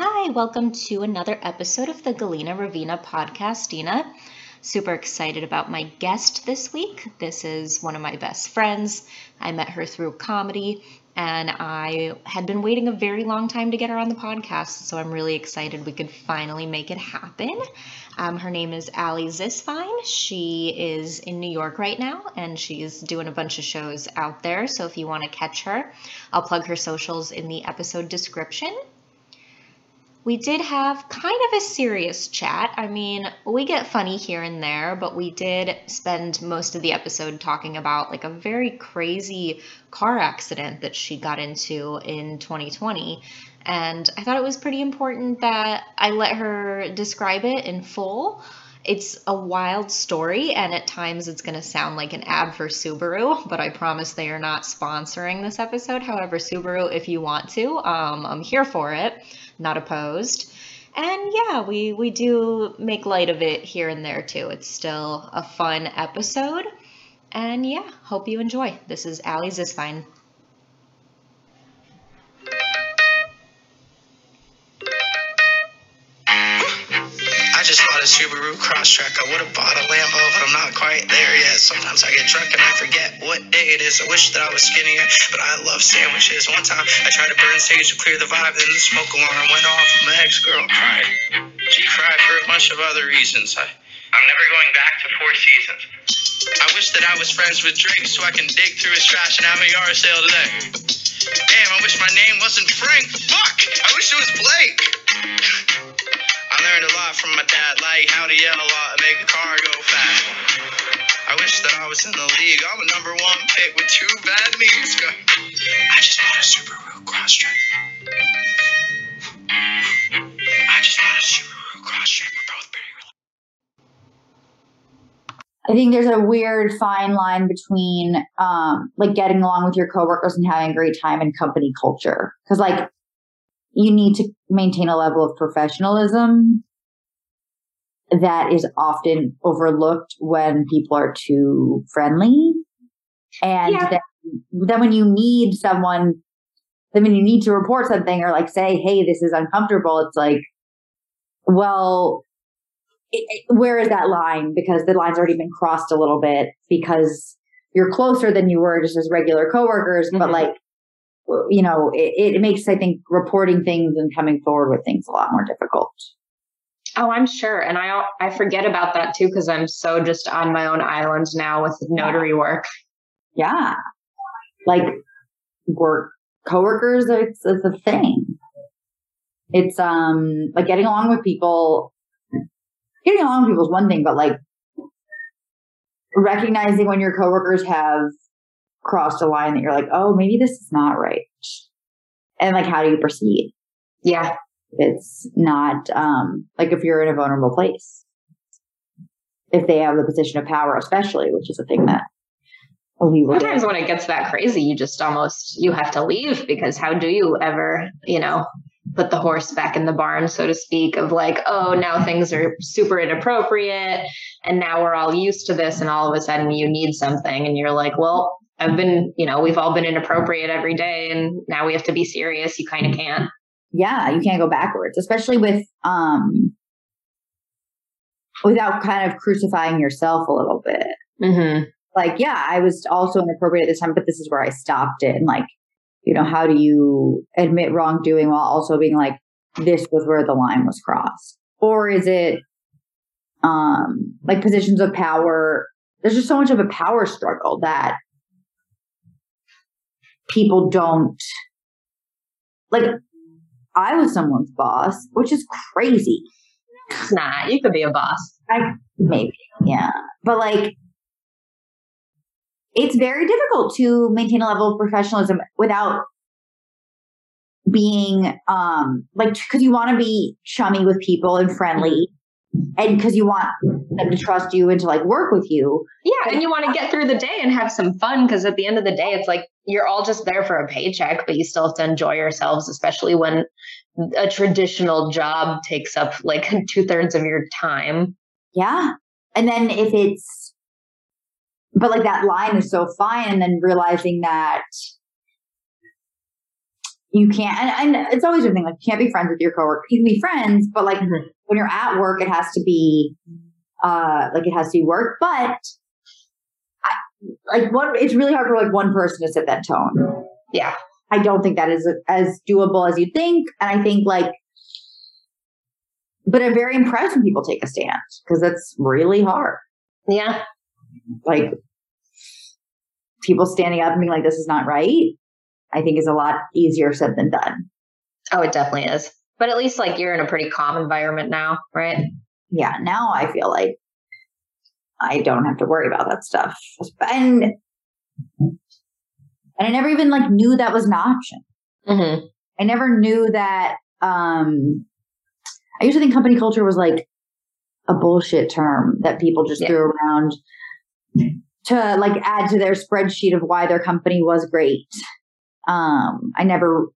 Hi, welcome to another episode of the Galina Ravina podcast, Dina. Super excited about my guest this week. This is one of my best friends. I met her through comedy, and I had been waiting a very long time to get her on the podcast, so I'm really excited we could finally make it happen. Um, her name is Allie Zisfein. She is in New York right now, and she's doing a bunch of shows out there. So if you want to catch her, I'll plug her socials in the episode description we did have kind of a serious chat. I mean, we get funny here and there, but we did spend most of the episode talking about like a very crazy car accident that she got into in 2020. And I thought it was pretty important that I let her describe it in full. It's a wild story, and at times it's going to sound like an ad for Subaru, but I promise they are not sponsoring this episode. However, Subaru, if you want to, um, I'm here for it not opposed. And yeah, we, we do make light of it here and there too. It's still a fun episode. And yeah, hope you enjoy. This is Allie Zisfein. Subaru Crosstrek. I would have bought a Lambo, but I'm not quite there yet. Sometimes I get drunk and I forget what day it is. I wish that I was skinnier, but I love sandwiches. One time I tried to burn sage to clear the vibe, then the smoke alarm went off. My ex girl cried. She cried for a bunch of other reasons. I, I'm never going back to Four Seasons. I wish that I was friends with Drake so I can dig through his trash and have a yard sale today. Damn, I wish my name wasn't Frank. Fuck! I wish it was Blake. I learned a lot from my dad, like how to yell a lot and make a car go fast. I wish that I was in the league. I'm a number one pick with two bad knees. I just bought a. I think there's a weird fine line between um, like getting along with your coworkers and having a great time in company culture. Because like you need to maintain a level of professionalism that is often overlooked when people are too friendly. And yeah. then, then when you need someone, then when you need to report something or like say, hey, this is uncomfortable, it's like, well, it, it, where is that line? Because the line's already been crossed a little bit because you're closer than you were just as regular coworkers, mm-hmm. but like you know, it, it makes, I think, reporting things and coming forward with things a lot more difficult. Oh, I'm sure. And I I forget about that too because I'm so just on my own island now with notary work. Yeah. Like work coworkers, it's, it's a thing. It's um like getting along with people getting along with people is one thing, but like recognizing when your coworkers have crossed a line that you're like, oh, maybe this is not right. And like, how do you proceed? Yeah. It's not, um, like if you're in a vulnerable place, if they have the position of power, especially, which is a thing that we Sometimes when it gets that crazy, you just almost, you have to leave because how do you ever, you know, put the horse back in the barn, so to speak, of like, oh, now things are super inappropriate and now we're all used to this and all of a sudden you need something and you're like, well, I've been, you know, we've all been inappropriate every day and now we have to be serious. You kind of can't. Yeah, you can't go backwards, especially with um without kind of crucifying yourself a little bit. Mm-hmm. Like, yeah, I was also inappropriate at this time, but this is where I stopped it. And like, you know, how do you admit wrongdoing while also being like, this was where the line was crossed? Or is it um like positions of power? There's just so much of a power struggle that people don't like I was someone's boss, which is crazy. Nah, you could be a boss. I maybe, yeah. But like it's very difficult to maintain a level of professionalism without being um like because you want to be chummy with people and friendly and because you want them to trust you and to like work with you. Yeah, and you want to get through the day and have some fun because at the end of the day, it's like you're all just there for a paycheck, but you still have to enjoy yourselves, especially when a traditional job takes up like two thirds of your time. Yeah. And then if it's, but like that line is so fine, and then realizing that you can't, and, and it's always a thing like you can't be friends with your coworker. You can be friends, but like Mhm. when you're at work, it has to be, uh, like it has to be work. But I, like one, it's really hard for like one person to set that tone. Yeah. I don't think that is as doable as you think, and I think like, but I'm very impressed when people take a stand because that's really hard. Yeah. Like people standing up and being like, "This is not right." I think is a lot easier said than done. Oh, it definitely is. But at least like you're in a pretty calm environment now, right? yeah, now I feel like I don't have to worry about that stuff. And and I never even like knew that was an option. Mm-hmm. I never knew that um I used to think company culture was like a bullshit term that people just Yeah. threw around to like add to their spreadsheet of why their company was great. Um I never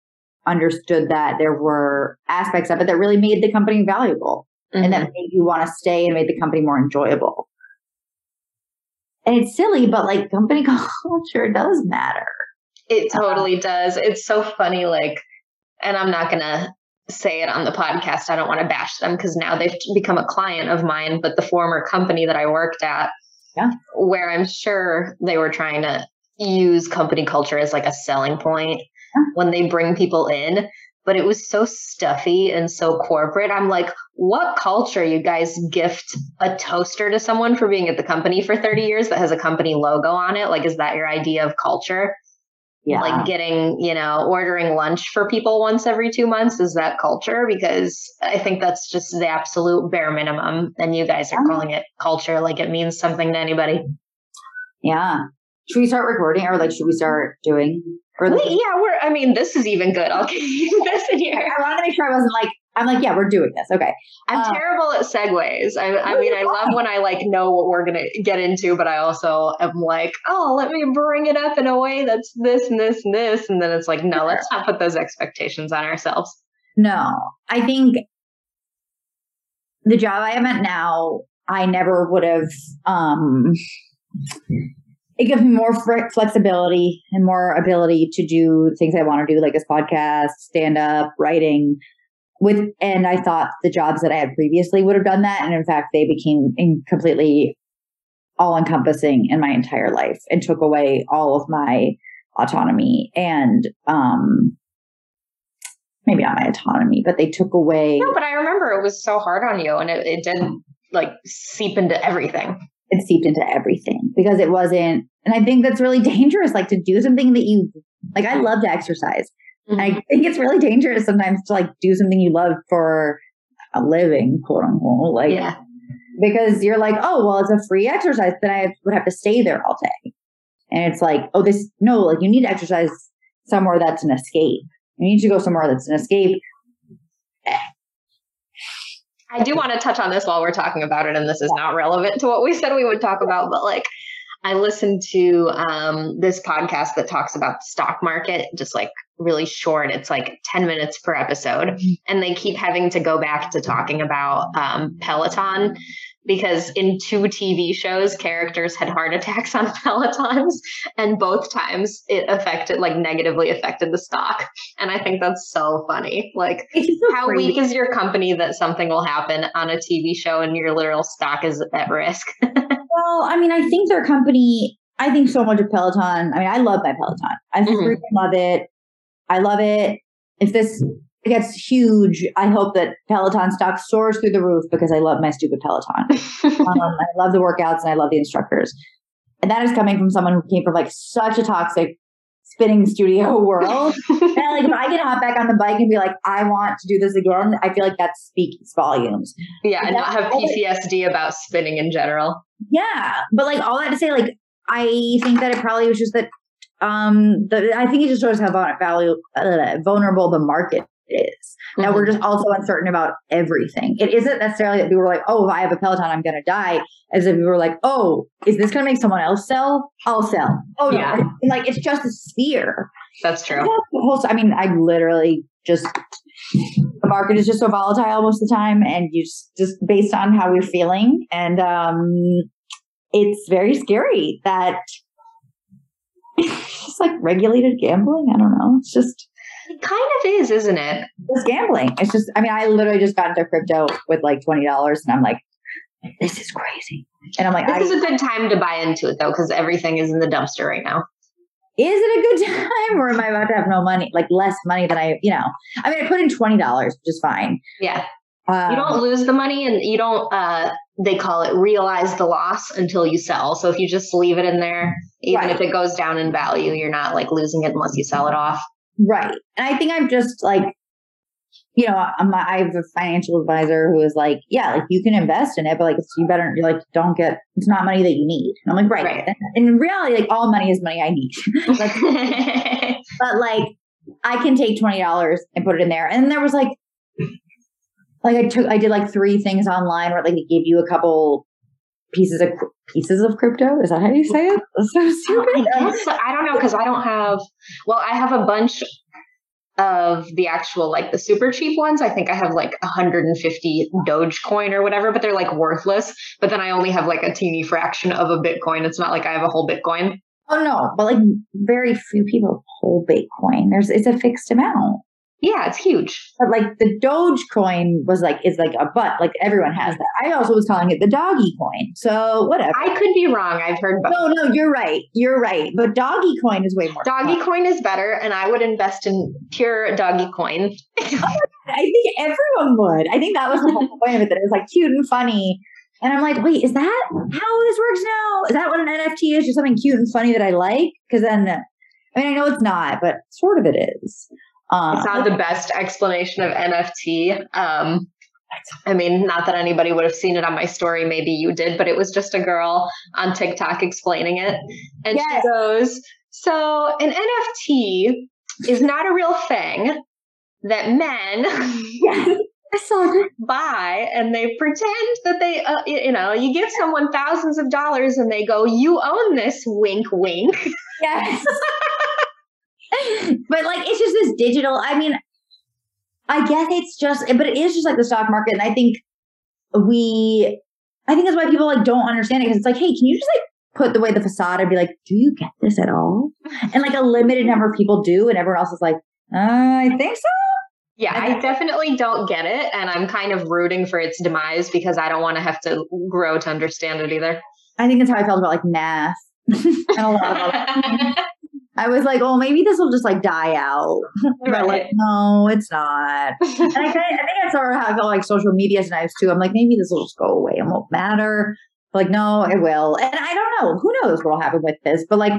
understood that there were aspects of it that really made the company valuable. and that made you want to stay and made the company more enjoyable. And it's silly, but like company culture does matter. It totally does. It's so funny. Like, and I'm not going to say it on the podcast. I don't want to bash them because now they've become a client of mine, but the former company that I worked at, Yeah. where I'm sure they were trying to use company culture as like a selling point Yeah. when they bring people in. But it was so stuffy and so corporate. I'm like, what culture you guys gift a toaster to someone for being at the company for 30 years that has a company logo on it? Like, is that your idea of culture? Yeah. like getting you know ordering lunch for people once every two months is that culture because i think that's just the absolute bare minimum and you guys are Yeah. calling it culture like it means something to anybody yeah. Should we start recording or like should we start doing or Wait, yeah we're i mean this is even good. I'll give you this in here. I wanted to make sure I wasn't like I'm like, yeah, we're doing this. Okay. i'm Uh, terrible at segues. I, I mean i love when i like know what we're gonna get into but i also am like oh let me bring it up in a way that's this and this and this and then it's like no let's not put those expectations on ourselves. No. I think the job I am at now, I never would have um it gives me more flexibility and more ability to do things I want to do, like this podcast, stand up, writing. With and I thought the jobs that I had previously would have done that, and in fact, they became completely all encompassing in my entire life and took away all of my autonomy and um maybe not my autonomy, but they took away No, but I remember it was so hard on you and it, it did like seep into everything. It seeped into everything because it wasn't and I think that's really dangerous, like to do something that you like I love to exercise. And I mm-hmm. think it's really dangerous sometimes to like do something you love for a living, quote unquote. Like yeah. because you're like, oh well, it's a free exercise, then I would have to stay there all day. And it's like, oh, this no, like you need to exercise somewhere that's an escape. You need to go somewhere that's an escape. I do want to touch on this while we're talking about it, and this is not relevant to what we said we would talk about, but like I listened to um, this podcast that talks about the stock market, just like really short. It's like 10 minutes per episode. And they keep having to go back to talking about um, Peloton because in two TV shows, characters had heart attacks on Pelotons, and both times it affected, like, negatively affected the stock. And I think that's so funny. Like, so how crazy. weak is your company that something will happen on a TV show and your literal stock is at risk? Well, I mean, I think their company, I think so much of Peloton. I mean, I love my Peloton. I Mhm. freaking love it. I love it. If this gets huge, I hope that Peloton stock soars through the roof because I love my stupid Peloton. um, I love the workouts and I love the instructors. And that is coming from someone who came from like such a toxic spinning studio world. and like if I can hop back on the bike and be like, I want to do this again, I feel like that speaks volumes. yeah, and not have PTSD about spinning in general. Yeah, but like all that to say, like I think that it probably was just that. Um, the, I think it just shows how value, uh, vulnerable the market is. That we're just also uncertain about everything. It isn't necessarily that people were like, "Oh, if I have a Peloton, I'm going to die." As if we were like, "Oh, is this going to make someone else sell? I'll sell." Oh Yeah. Like it's just a sphere. That's true. Whole- I mean, I literally just the market is just so volatile most of the time, and you just just based on how we're feeling, and um, it's very scary that it's like regulated gambling. I don't know. It's just It kind of is, isn't it? It's gambling. It's just, I mean, I literally just got into crypto with like $20 and I'm like, this is crazy. And I'm like, This I, is a good time to buy into it though, because everything is in the dumpster right now. is it a good time or am I about to have no money, like less money than I, you know? I mean, I put in $20, which is fine. Yeah. Um, You don't lose the money and you don't uh they call it realize the loss until you sell. So if you just leave it in there, even Right. if it goes down in value, you're not like losing it unless you sell it off. Right. And I think I'm just like, you know, I'm, I have a financial advisor who is like, yeah, like you can invest in it, but like it's, you better, you're like, don't get, it's not money that you need. And I'm like, right. Right. And in reality, like all money is money I need. but, but like I can take $20 and put it in there. And there was like, like I took, I did like three things online where like they gave you a couple pieces of pieces of crypto. Is that how you say it? That's so I stupid. guess I don't know because I don't have. Well, I have a bunch of the actual like the super cheap ones. I think I have like 150 Dogecoin or whatever, but they're like worthless. But then I only have like a teeny fraction of a Bitcoin. It's not like I have a whole Bitcoin. Oh no, but like very few people hold Bitcoin. There's it's a fixed amount. Yeah, it's huge. But like the Dogecoin was like is like a butt. Like everyone has that. I also was calling it the doggy coin. So whatever. I could be wrong. I've heard both. no, no, you're right. You're right. But doggy coin is way more. Doggy fun. coin is better, and I would invest in pure doggy coin. Oh I think everyone would. I think that was the whole point of it. That it was like cute and funny. And I'm like, wait, is that how this works now? Is that what an NFT is? Just something cute and funny that I like? Because then, I mean, I know it's not, but sort of it is. Um, It's not the best explanation of NFT. Um, I mean, not that anybody would have seen it on my story. Maybe you did, but it was just a girl on TikTok explaining it. And Yes. she goes, So, an NFT is not a real thing that men I saw buy and they pretend that they, uh, you know, you give someone thousands of dollars and they go, You own this, wink, wink. Yes. but like it's just this digital. I mean, I guess it's just, but it is just like the stock market. And I think we, I think that's why people like don't understand it because it's like, hey, can you just like put the way the facade and be like, do you get this at all? And like a limited number of people do, and everyone else is like, uh, I think so. Yeah, I definitely don't get it. And I'm kind of rooting for its demise because I don't want to have to grow to understand it either. I think that's how I felt about like math and a lot of other. I was like, oh, maybe this will just like die out. But like, no, it's not. And I, kinda, I think sort of how like social media is nice too. I'm like, maybe this will just go away and won't matter. But like, no, it will. And I don't know. Who knows what will happen with this? But like,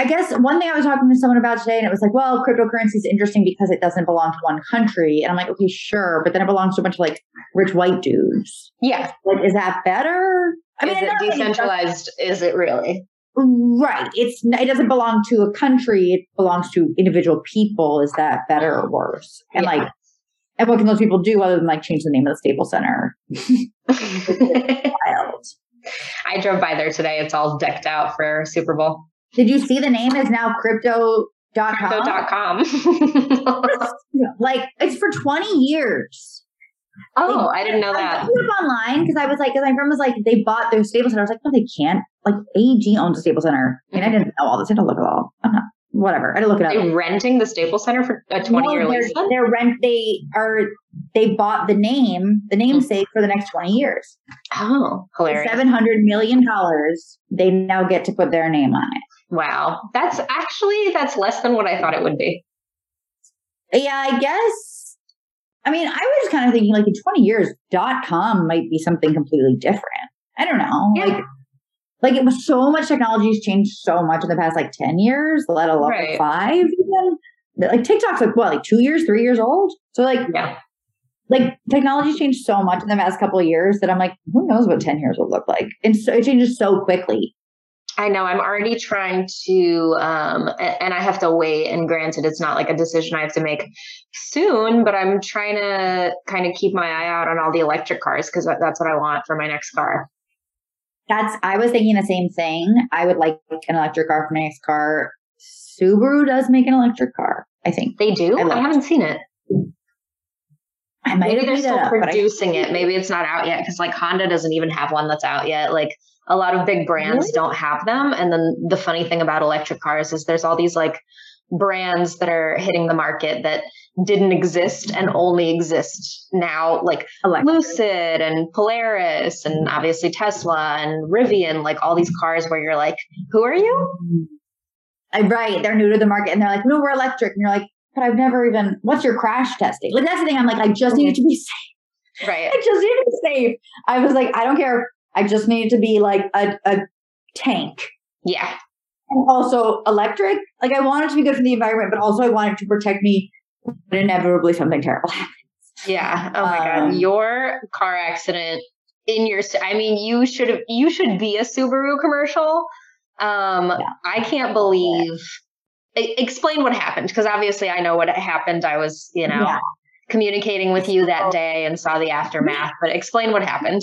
I guess one thing I was talking to someone about today, and it was like, well, cryptocurrency is interesting because it doesn't belong to one country. And I'm like, okay, sure. But then it belongs to a bunch of like rich white dudes. yeah. Like, is that better? I is I it know that doesn't- decentralized? Is it really? Right. It's it doesn't belong to a country. It belongs to individual people. Is that better or worse? And Yeah. like, and what can those people do other than like change the name of the Staples Center? Wild. I drove by there today. It's all decked out for Super Bowl. Did you see the name is now crypto.com? Crypto.com. Like it's for 20 years. Oh, I didn't know I that. looked up online because I was like, because my friend was like, they bought their Staples Center. I was like, no, they can't. Like AG owns a Staples Center. And I mm-hmm. didn't know all this. I didn't look at all. I'm not, whatever. I didn't look it up. They're renting the Staples Center for a 20 year No, lease? they're, rent. They are. They bought the name, the namesake, mm-hmm. for the next twenty years. Oh, hilarious. Seven hundred million dollars. They now get to put their name on it. Wow. That's actually that's less than what I thought it would be. Yeah, I guess. I mean, I was kind of thinking like in twenty years, dot com might be something completely different. I don't know. Yeah. Like, like it was so much technology's changed so much in the past like ten years, let alone Right. five even. Like TikTok's like what, like two years, three years old. So like Yeah. like technology's changed so much in the past couple of years that I'm like, who knows what 10 years will look like? And so it changes so quickly. I know I'm already trying to, um, and I have to wait. And granted, it's not like a decision I have to make soon, but I'm trying to kind of keep my eye out on all the electric cars because that's what I want for my next car. That's I was thinking the same thing. I would like an electric car for my next car. Subaru does make an electric car, I think. They do? I I, haven't seen it. I might Maybe they're still up, but I- producing it. Maybe it's not out yet because like Honda doesn't even have one that's out yet. Like a lot of big brands Really? don't have them. And then the funny thing about electric cars is there's all these like brands that are hitting the market that didn't exist and only exist now, like Electric. Lucid and Polaris and obviously Tesla and Rivian, like all these cars where you're like, who are you? Right. They're new to the market and they're like, no, we're electric. And you're like, but I've never even, what's your crash testing? Like, that's the thing. I'm like, I just need to be safe. Right. I just need to be safe. I was like, I don't care. I just needed to be like a, a tank. Yeah. And also electric. Like, I wanted to be good for the environment, but also I wanted to protect me when inevitably something terrible happens. Yeah. Oh my Um, god, your car accident in your I mean, you should have you should be a Subaru commercial. Um Yeah. I can't believe E- explain what happened because obviously I know what happened. I was, you know, Yeah. communicating with you that day and saw the aftermath, but explain what happened.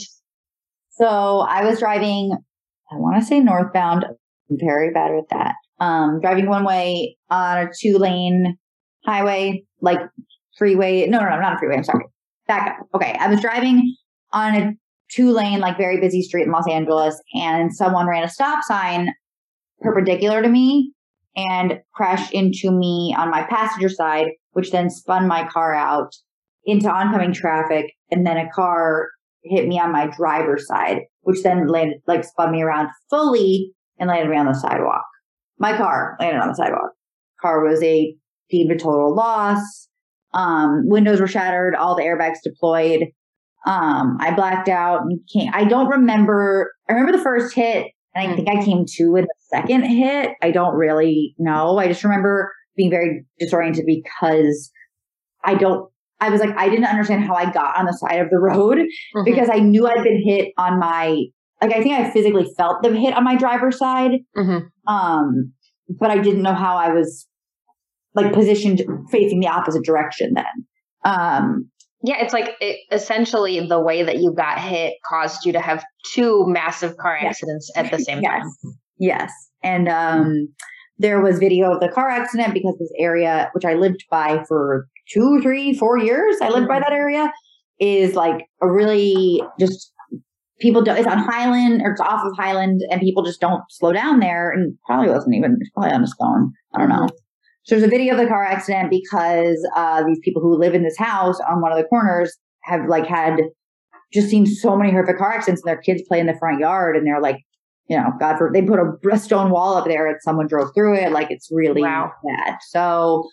So I was driving, I want to say northbound. I'm very bad at that. Um, driving one way on a two lane highway, like freeway. No, no, no, not a freeway. I'm sorry. Back up. Okay. I was driving on a two lane, like very busy street in Los Angeles, and someone ran a stop sign perpendicular to me and crashed into me on my passenger side, which then spun my car out into oncoming traffic. And then a car hit me on my driver's side, which then landed, like spun me around fully and landed me on the sidewalk. My car landed on the sidewalk. Car was a deemed a total loss. Um, windows were shattered, all the airbags deployed. Um, I blacked out and came, I don't remember, I remember the first hit and I think I came to in the second hit. I don't really know. I just remember being very disoriented because I don't, I was like, I didn't understand how I got on the side of the road Mhm. because I knew I'd been hit on my like I think I physically felt the hit on my driver's side. Mhm. Um, but I didn't know how I was like positioned facing the opposite direction then. Um, Yeah, it's like it, essentially the way that you got hit caused you to have two massive car accidents at the same yes. time. Yes. And um there was video of the car accident because this area, which I lived by for two, three, four years, I lived by that area, is like a really just people don't it's on Highland or it's off of Highland and people just don't slow down there and probably wasn't even probably on his phone. I don't know. So there's a video of the car accident because uh these people who live in this house on one of the corners have like had just seen so many horrific car accidents and their kids play in the front yard and they're like you know, God for they put a, a stone wall up there and someone drove through it. Like it's really Wow. bad. So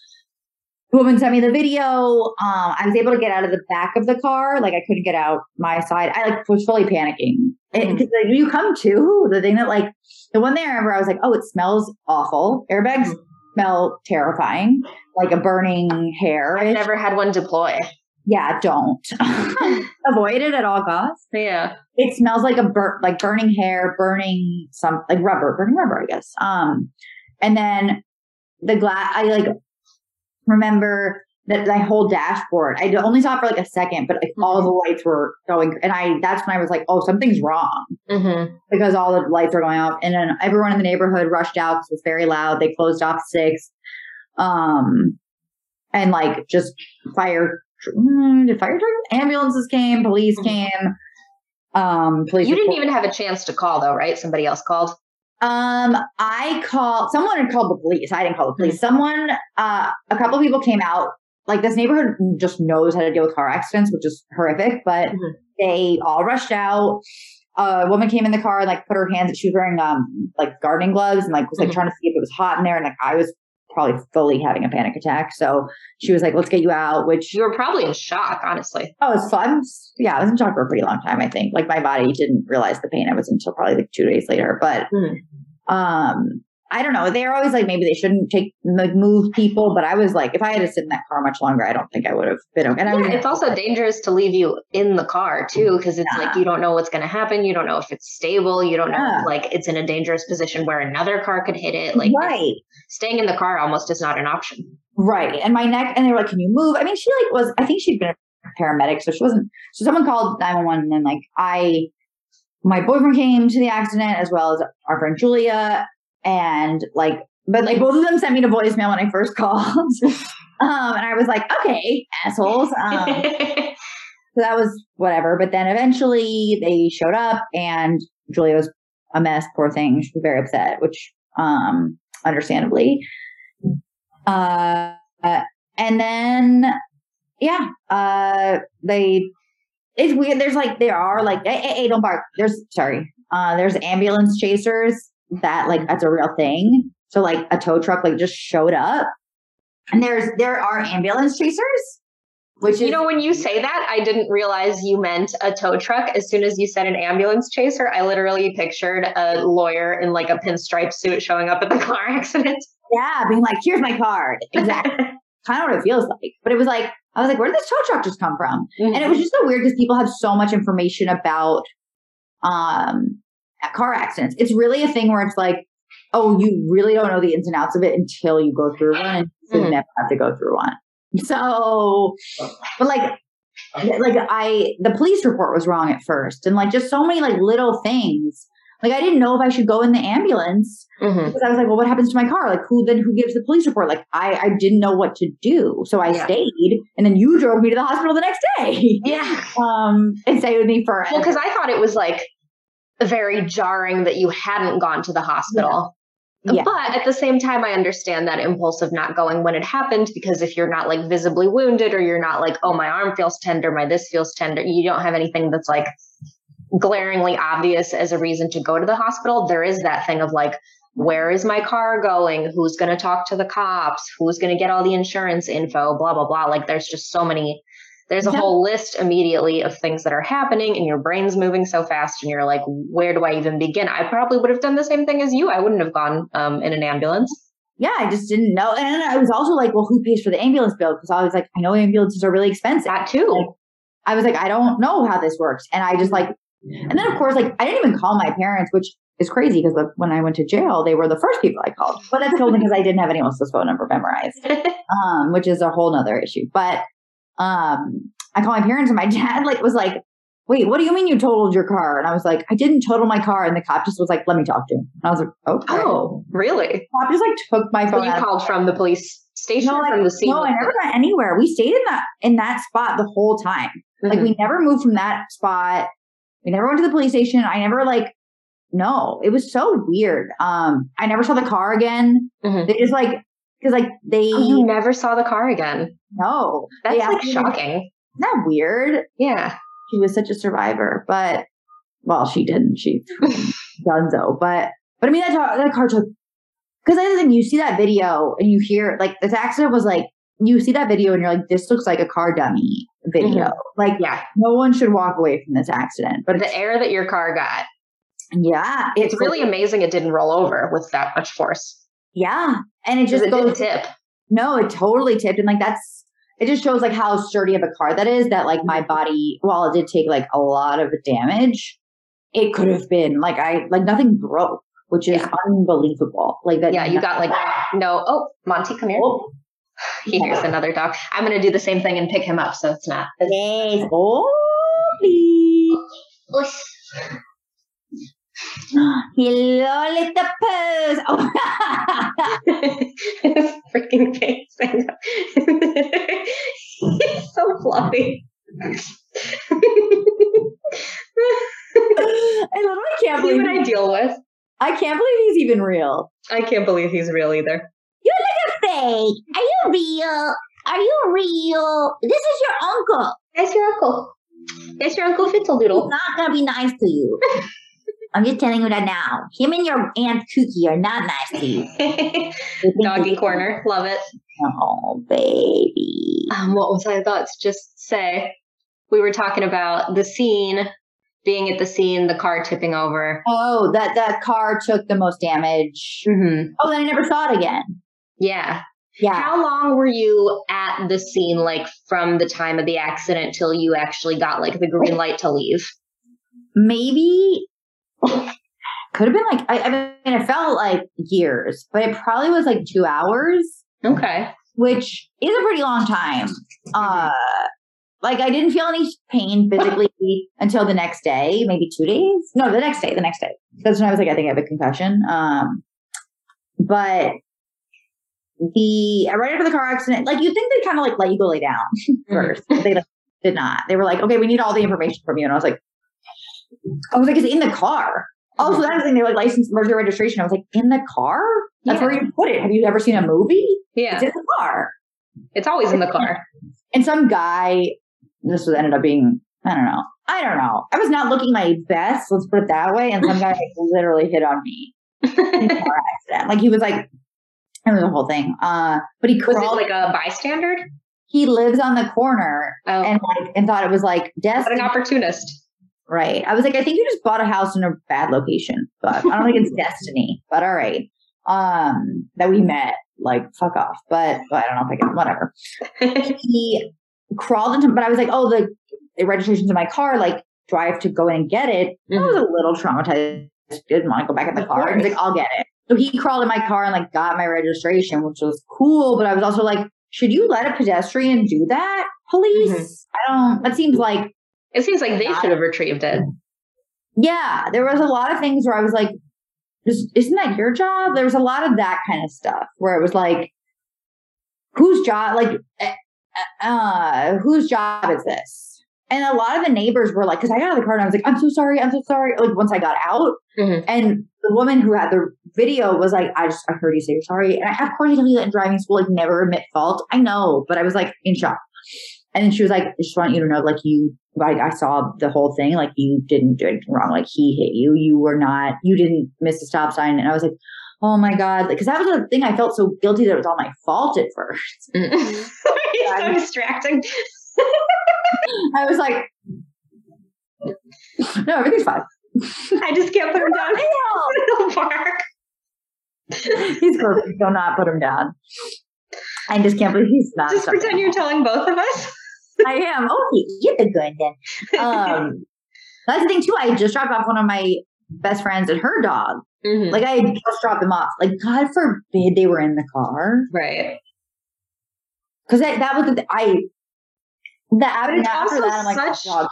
the woman sent me the video. Um, I was able to get out of the back of the car. Like I couldn't get out my side. I like was fully panicking. It, Mhm. 'cause, like, you come to the thing that like the one thing I remember, I was like, oh, it smells awful. Airbags Mhm. smell terrifying, like a burning hair. I've never had one deploy. yeah, don't avoid it at all costs Yeah. it smells like a bur- like burning hair, burning some like rubber, burning rubber, I guess. Um, and then the glass, I like remember that my whole dashboard. I only saw it for like a second, but like all the lights were going, and I that's when I was like, oh, something's wrong Mm-hmm. because all the lights were going off, and then everyone in the neighborhood rushed out because it was very loud. They closed off six, um, and like just fire. mm, Did fire truck? Ambulances came, police Mhm. came. Um, police. You didn't even have a chance to call though, right? Somebody else called. Um, I called. Someone had called the police. I didn't call the police. Someone, uh, a couple of people came out. Like this neighborhood just knows how to deal with car accidents, which is horrific. But Mhm. they all rushed out. A woman came in the car and like put her hands. She was wearing um like gardening gloves and like was like Mhm. trying to see if it was hot in there. And like I was probably fully having a panic attack. So she was like, "Let's get you out." Which You were probably in shock, honestly. oh, it's fun. Yeah, I was in shock for a pretty long time. I think like my body didn't realize the pain. I was until probably like two days later. But Mhm. um i don't know they're always like maybe they shouldn't take like move people but i was like if i had to sit in that car much longer i don't think i would have been okay and I Yeah, was, it's also dangerous to leave you in the car too, mm, because it's like you don't know what's going to happen. You don't know if it's stable. You don't know Yeah. if like it's in a dangerous position where another car could hit it. Like right staying in the car almost is not an option. right and my neck and they were like can you move i mean she like was i think she'd been a paramedic so she wasn't so someone called 911 and then like i my boyfriend came to the accident as well as our friend julia and like but like both of them sent me to voicemail when i first called um and i was like okay assholes um So that was whatever. But then eventually they showed up and Julia was a mess, poor thing. She was very upset, which um understandably. Uh, and then, yeah, uh, they, it's weird. There's like, there are like, hey, hey, hey, don't bark. There's, sorry. Uh, there's ambulance chasers that like, that's a real thing. So like a tow truck like just showed up and there's, there are ambulance chasers which you is, know, when you say that, I didn't realize you meant a tow truck. As soon as you said an ambulance chaser, I literally pictured a lawyer in like a pinstripe suit showing up at the car accident. yeah, being like, here's my card. Exactly. kind of what it feels like. But it was like, I was like, where did this tow truck just come from? Mm-hmm. And it was just so weird because people have so much information about um car accidents. It's really a thing where it's like, oh, you really don't know the ins and outs of it until you go through one and you Mhm. never have to go through one. So but like like I the police report was wrong at first and like just so many like little things. Like I didn't know if I should go in the ambulance Mhm. because I was like, well, what happens to my car? Like who then who gives the police report? Like I I didn't know what to do. So I Yeah. stayed and then you drove me to the hospital the next day. Yeah. um and stayed with me for Well, because I thought it was like very jarring that you hadn't gone to the hospital. Yeah. But at the same time, I understand that impulse of not going when it happened because if you're not like visibly wounded or you're not like, oh, my arm feels tender, my this feels tender, you don't have anything that's like glaringly obvious as a reason to go to the hospital. There is that thing of like, where is my car going? Who's going to talk to the cops? Who's going to get all the insurance info? Blah, blah, blah. Like, there's just so many. There's a Yeah. whole list immediately of things that are happening, and your brain's moving so fast, and you're like, where do I even begin? I probably would have done the same thing as you. I wouldn't have gone um, in an ambulance. yeah, I just didn't know. And I was also like, well, who pays for the ambulance bill? Because I was like, I know ambulances are really expensive. That too. I was like, I don't know how this works. And I just like, and then of course, like, I didn't even call my parents, which is crazy because when I went to jail, they were the first people I called. But that's only because I didn't have anyone else's phone number memorized, um, which is a whole nother issue. But um, I called my parents, and my dad like was like, "Wait, what do you mean you totaled your car?" And I was like, "I didn't total my car." And the cop just was like, "Let me talk to him." And I was like, "Okay." Oh, really? The cop just like took my So phone. you out called from the police station No, like, from the scene? no, I never got anywhere. We stayed in that in that spot the whole time. Like Mhm. we never moved from that spot. We never went to the police station. I never like no, it was so weird. Um I never saw the car again. Mhm. They just like because like they Oh, you never saw the car again. No. That's They like shocking. Isn't that weird? Yeah. She was such a survivor, but well, she didn't. She donezo. But but I mean that car- that car took because I think you see that video and you hear like this accident was like you see that video and you're like this looks like a car dummy video. Mm-hmm. Like Yeah. no one should walk away from this accident. But The air that your car got. yeah, It's really amazing it didn't roll over with that much force. yeah, and it just it didn't goes tip. no, it totally tipped and like that's it just shows like how sturdy of a car that is that like my mm-hmm. body while it did take like a lot of damage it could have been like i like nothing broke which is Yeah. unbelievable like that Yeah, you got like no. Oh, Monty, come here. oh, He hears another dog. I'm gonna do the same thing and pick him up, so it's not. yes. oh please. Hello little pose oh. His freaking face. He's so fluffy. i literally can't believe what I deal with. i can't believe he's even real I can't believe he's real either. you look a fake are you real are you real this is your uncle That's your uncle. That's your uncle Fitzledoodle. not gonna be nice to you. I'm just telling you that now. Him and your aunt Cookie are not nice to you. Doggy corner. Love it. Oh, baby. Um, what was I about to just say? We were talking about the scene, being at the scene, the car tipping over. Oh, that that car took the most damage. Mm-hmm. Oh, then I never saw it again. Yeah. Yeah. How long were you at the scene, like from the time of the accident till you actually got like the green light to leave? Maybe could have been like I, I mean it felt like years, but it probably was like two hours. Okay. which is a pretty long time. Uh, like I didn't feel any pain physically until the next day, maybe two days. No, the next day, the next day. That's when I was like, I think I have a concussion. Um, but the right after the car accident, like you think they kind of like let you go lay down first. They like, did not. They were like, okay, we need all the information from you, and I was like, I was like, it's in the car. Also, that's the thing. They like license, merger, registration. I was like, in the car? That's Yeah. where you put it. Have you ever seen a movie? Yeah. It's in the car. It's always in the car. And some guy, this was ended up being, I don't know. I don't know. I was not looking my best, let's put it that way. And some guy like, literally hit on me in a car accident. Like he was like, it was a whole thing. Uh, but he Was it like a bystander? he lives on the corner Oh, and like, and thought it was like what destiny. an opportunist. Right. I was like, I think you just bought a house in a bad location, but I don't think it's destiny. But all right. Um, that we met. Like, fuck off. But, but I don't know if I can. Whatever. He crawled into. But I was like, oh, the, the registration's in my car. Like, do I have to go in and get it? I was a little traumatized. Didn't want to go back in the car. I was like. I'll get it. So he crawled in my car and like got my registration, which was cool. But I was also like, should you let a pedestrian do that? Police? I don't. That seems like It seems like they should have retrieved it. yeah, there was a lot of things where I was like, "Is- isn't that your job? There was a lot of that kind of stuff where it was like, whose job, like, eh, uh, whose job is this? And a lot of the neighbors were like, because I got out of the car and I was like, I'm so sorry, I'm so sorry. Like once I got out, Mhm. and the woman who had the video was like, I just I heard you say you're sorry, and I, of course I tell you that in driving school, like never admit fault. I know, but I was like in shock. And then she was like, I just want you to know, like you, like I saw the whole thing, like you didn't do anything wrong. Like he hit you, you were not, you didn't miss a stop sign. And I was like, oh my god, because that was the thing. I felt so guilty that it was all my fault at first. It's mm. so distracting. I was like, no, everything's fine. I just can't put him down. Little bark. He's perfect. Do not put him down. I just can't believe he's not. Just pretend you're telling both of us. I am. Okay, you're the good then. Um, that's the thing too. I just dropped off one of my best friends and her dog. Mhm. Like I just dropped them off. Like God forbid they were in the car right. because that, that was the I. The But it's after also that, I'm like, such- dog.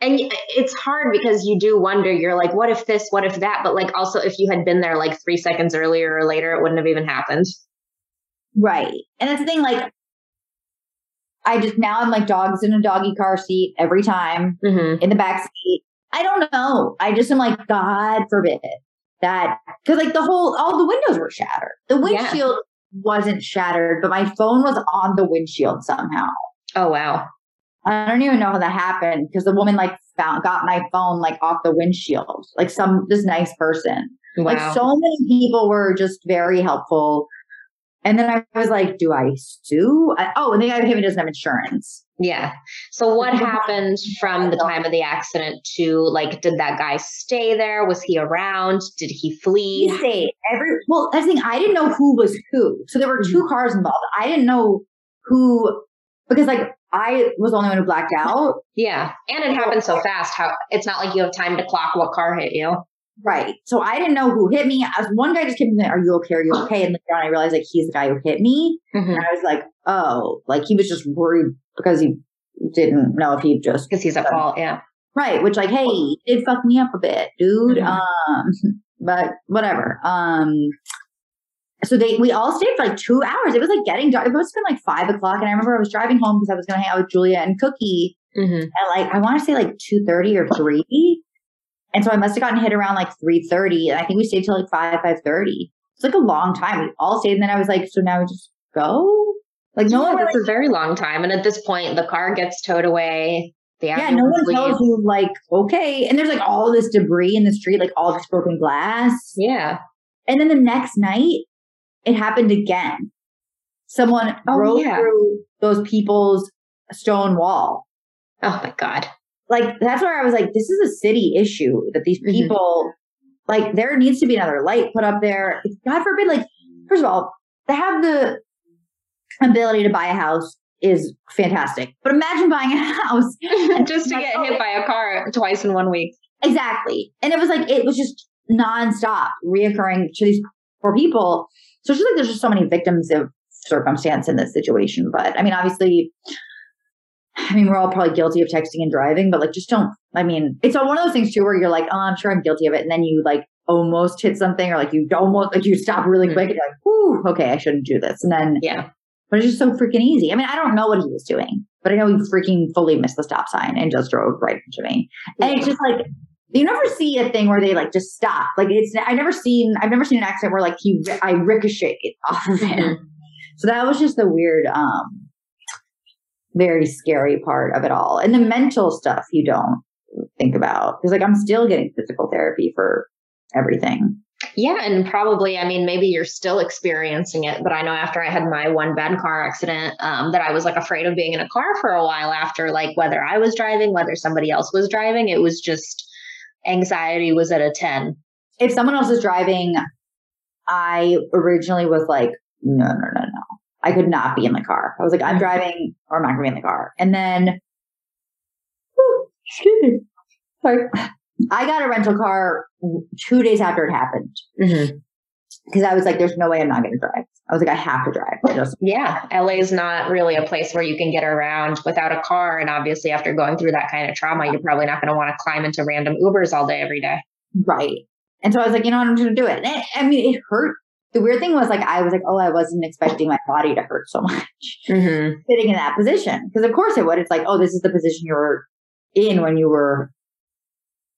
And it's hard because you do wonder, you're like, what if this, what if that? But like also if you had been there like three seconds earlier or later, it wouldn't have even happened. right? And that's the thing. Like, I just now I'm like dogs in a doggy car seat every time. Mm-hmm. in the back seat. I don't know. I just am like, God forbid that because like the whole all the windows were shattered. The Yeah. windshield wasn't shattered, but my phone was on the windshield somehow. Oh, wow. I don't even know how that happened because the woman like found got my phone like off the windshield. Like some this nice person. Wow. Like so many people were just very helpful. And then I was like, do I sue? I, oh, and the guy who hit me doesn't have insurance. yeah. So what happened from the time of the accident to like, did that guy stay there? Was he around? Did he flee? He stayed every well, that's the thing. I didn't know who was who. So there were two mm. cars involved. I didn't know who because like I was the only one who blacked out. Yeah. And it happened so fast. How it's not like you have time to clock what car hit you. Right. So I didn't know who hit me. As one guy just came in, are you okay? Are you okay? And later on I realized like he's the guy who hit me. Because And I was like, oh, like he was just worried because he didn't know if he just because he's at fault. Yeah. Right, which like, hey, you did fuck me up a bit, dude. Mhm. Um, but whatever. Um, so they we all stayed for like two hours. It was like getting dark. It must have been like five o'clock, and I remember I was driving home because I was going to hang out with Julia and Cookie Mm-hmm. at like I want to say like two thirty or three, and so I must have gotten hit around like three thirty, and I think we stayed till like five five thirty. It's like a long time. We all stayed, and then I was like, so now we just go. Like no one that's really a very long time. And at this point, the car gets towed away. The Yeah, no one tells you like, okay. And there's like all this debris in the street, like all this broken glass. Yeah. And then the next night, it happened again. Someone Oh, yeah. through those people's stone wall. Oh my God. Like that's where I was like, this is a city issue that these Mhm. people, like, there needs to be another light put up there. God forbid, like, first of all, to have the ability to buy a house is fantastic. But imagine buying a house Just to get hit by a car twice in one week. Exactly. And it was like, it was just nonstop reoccurring to these poor people. So it's just like there's just so many victims of circumstance in this situation. But I mean, obviously, I mean, we're all probably guilty of texting and driving, but like, just don't, I mean, it's one of those things too where you're like, oh, I'm sure I'm guilty of it. And then you like almost hit something or like you don't almost, like you stop really Mhm. quick and you're like, whoo, okay, I shouldn't do this. And then, Yeah. but it's just so freaking easy. I mean, I don't know what he was doing, but I know he freaking fully missed the stop sign and just drove right into me. And it's just like, you never see a thing where they like just stop. Like it's I never seen I've never seen an accident where like he I ricocheted off of him. Mm-hmm. So that was just the weird, um, very scary part of it all. And the mental stuff you don't think about because like I'm still getting physical therapy for everything. Yeah, and probably, I mean, maybe you're still experiencing it, but I know after I had my one bad car accident, um, that I was like afraid of being in a car for a while after, like whether I was driving, whether somebody else was driving. It was just anxiety was at a 10. If someone else is driving, I originally was like, no, no, no, no. I could not be in the car. I was like, I'm driving or I'm not going to be in the car. And then, whew, excuse me. Sorry. I got a rental car two days after it happened. Mm-hmm because I was like, there's no way I'm not going to drive. I was like, I have to drive. Just- yeah. LA is not really a place where you can get around without a car. And obviously, after going through that kind of trauma, you're probably not going to want to climb into random Ubers all day, every day. Right. And so I was like, you know what? I'm going to do it. it. I mean, it hurt. The weird thing was like, I was like, oh, I wasn't expecting my body to hurt so much mm-hmm. sitting in that position. Because of course it would. It's like, oh, this is the position you were in when you were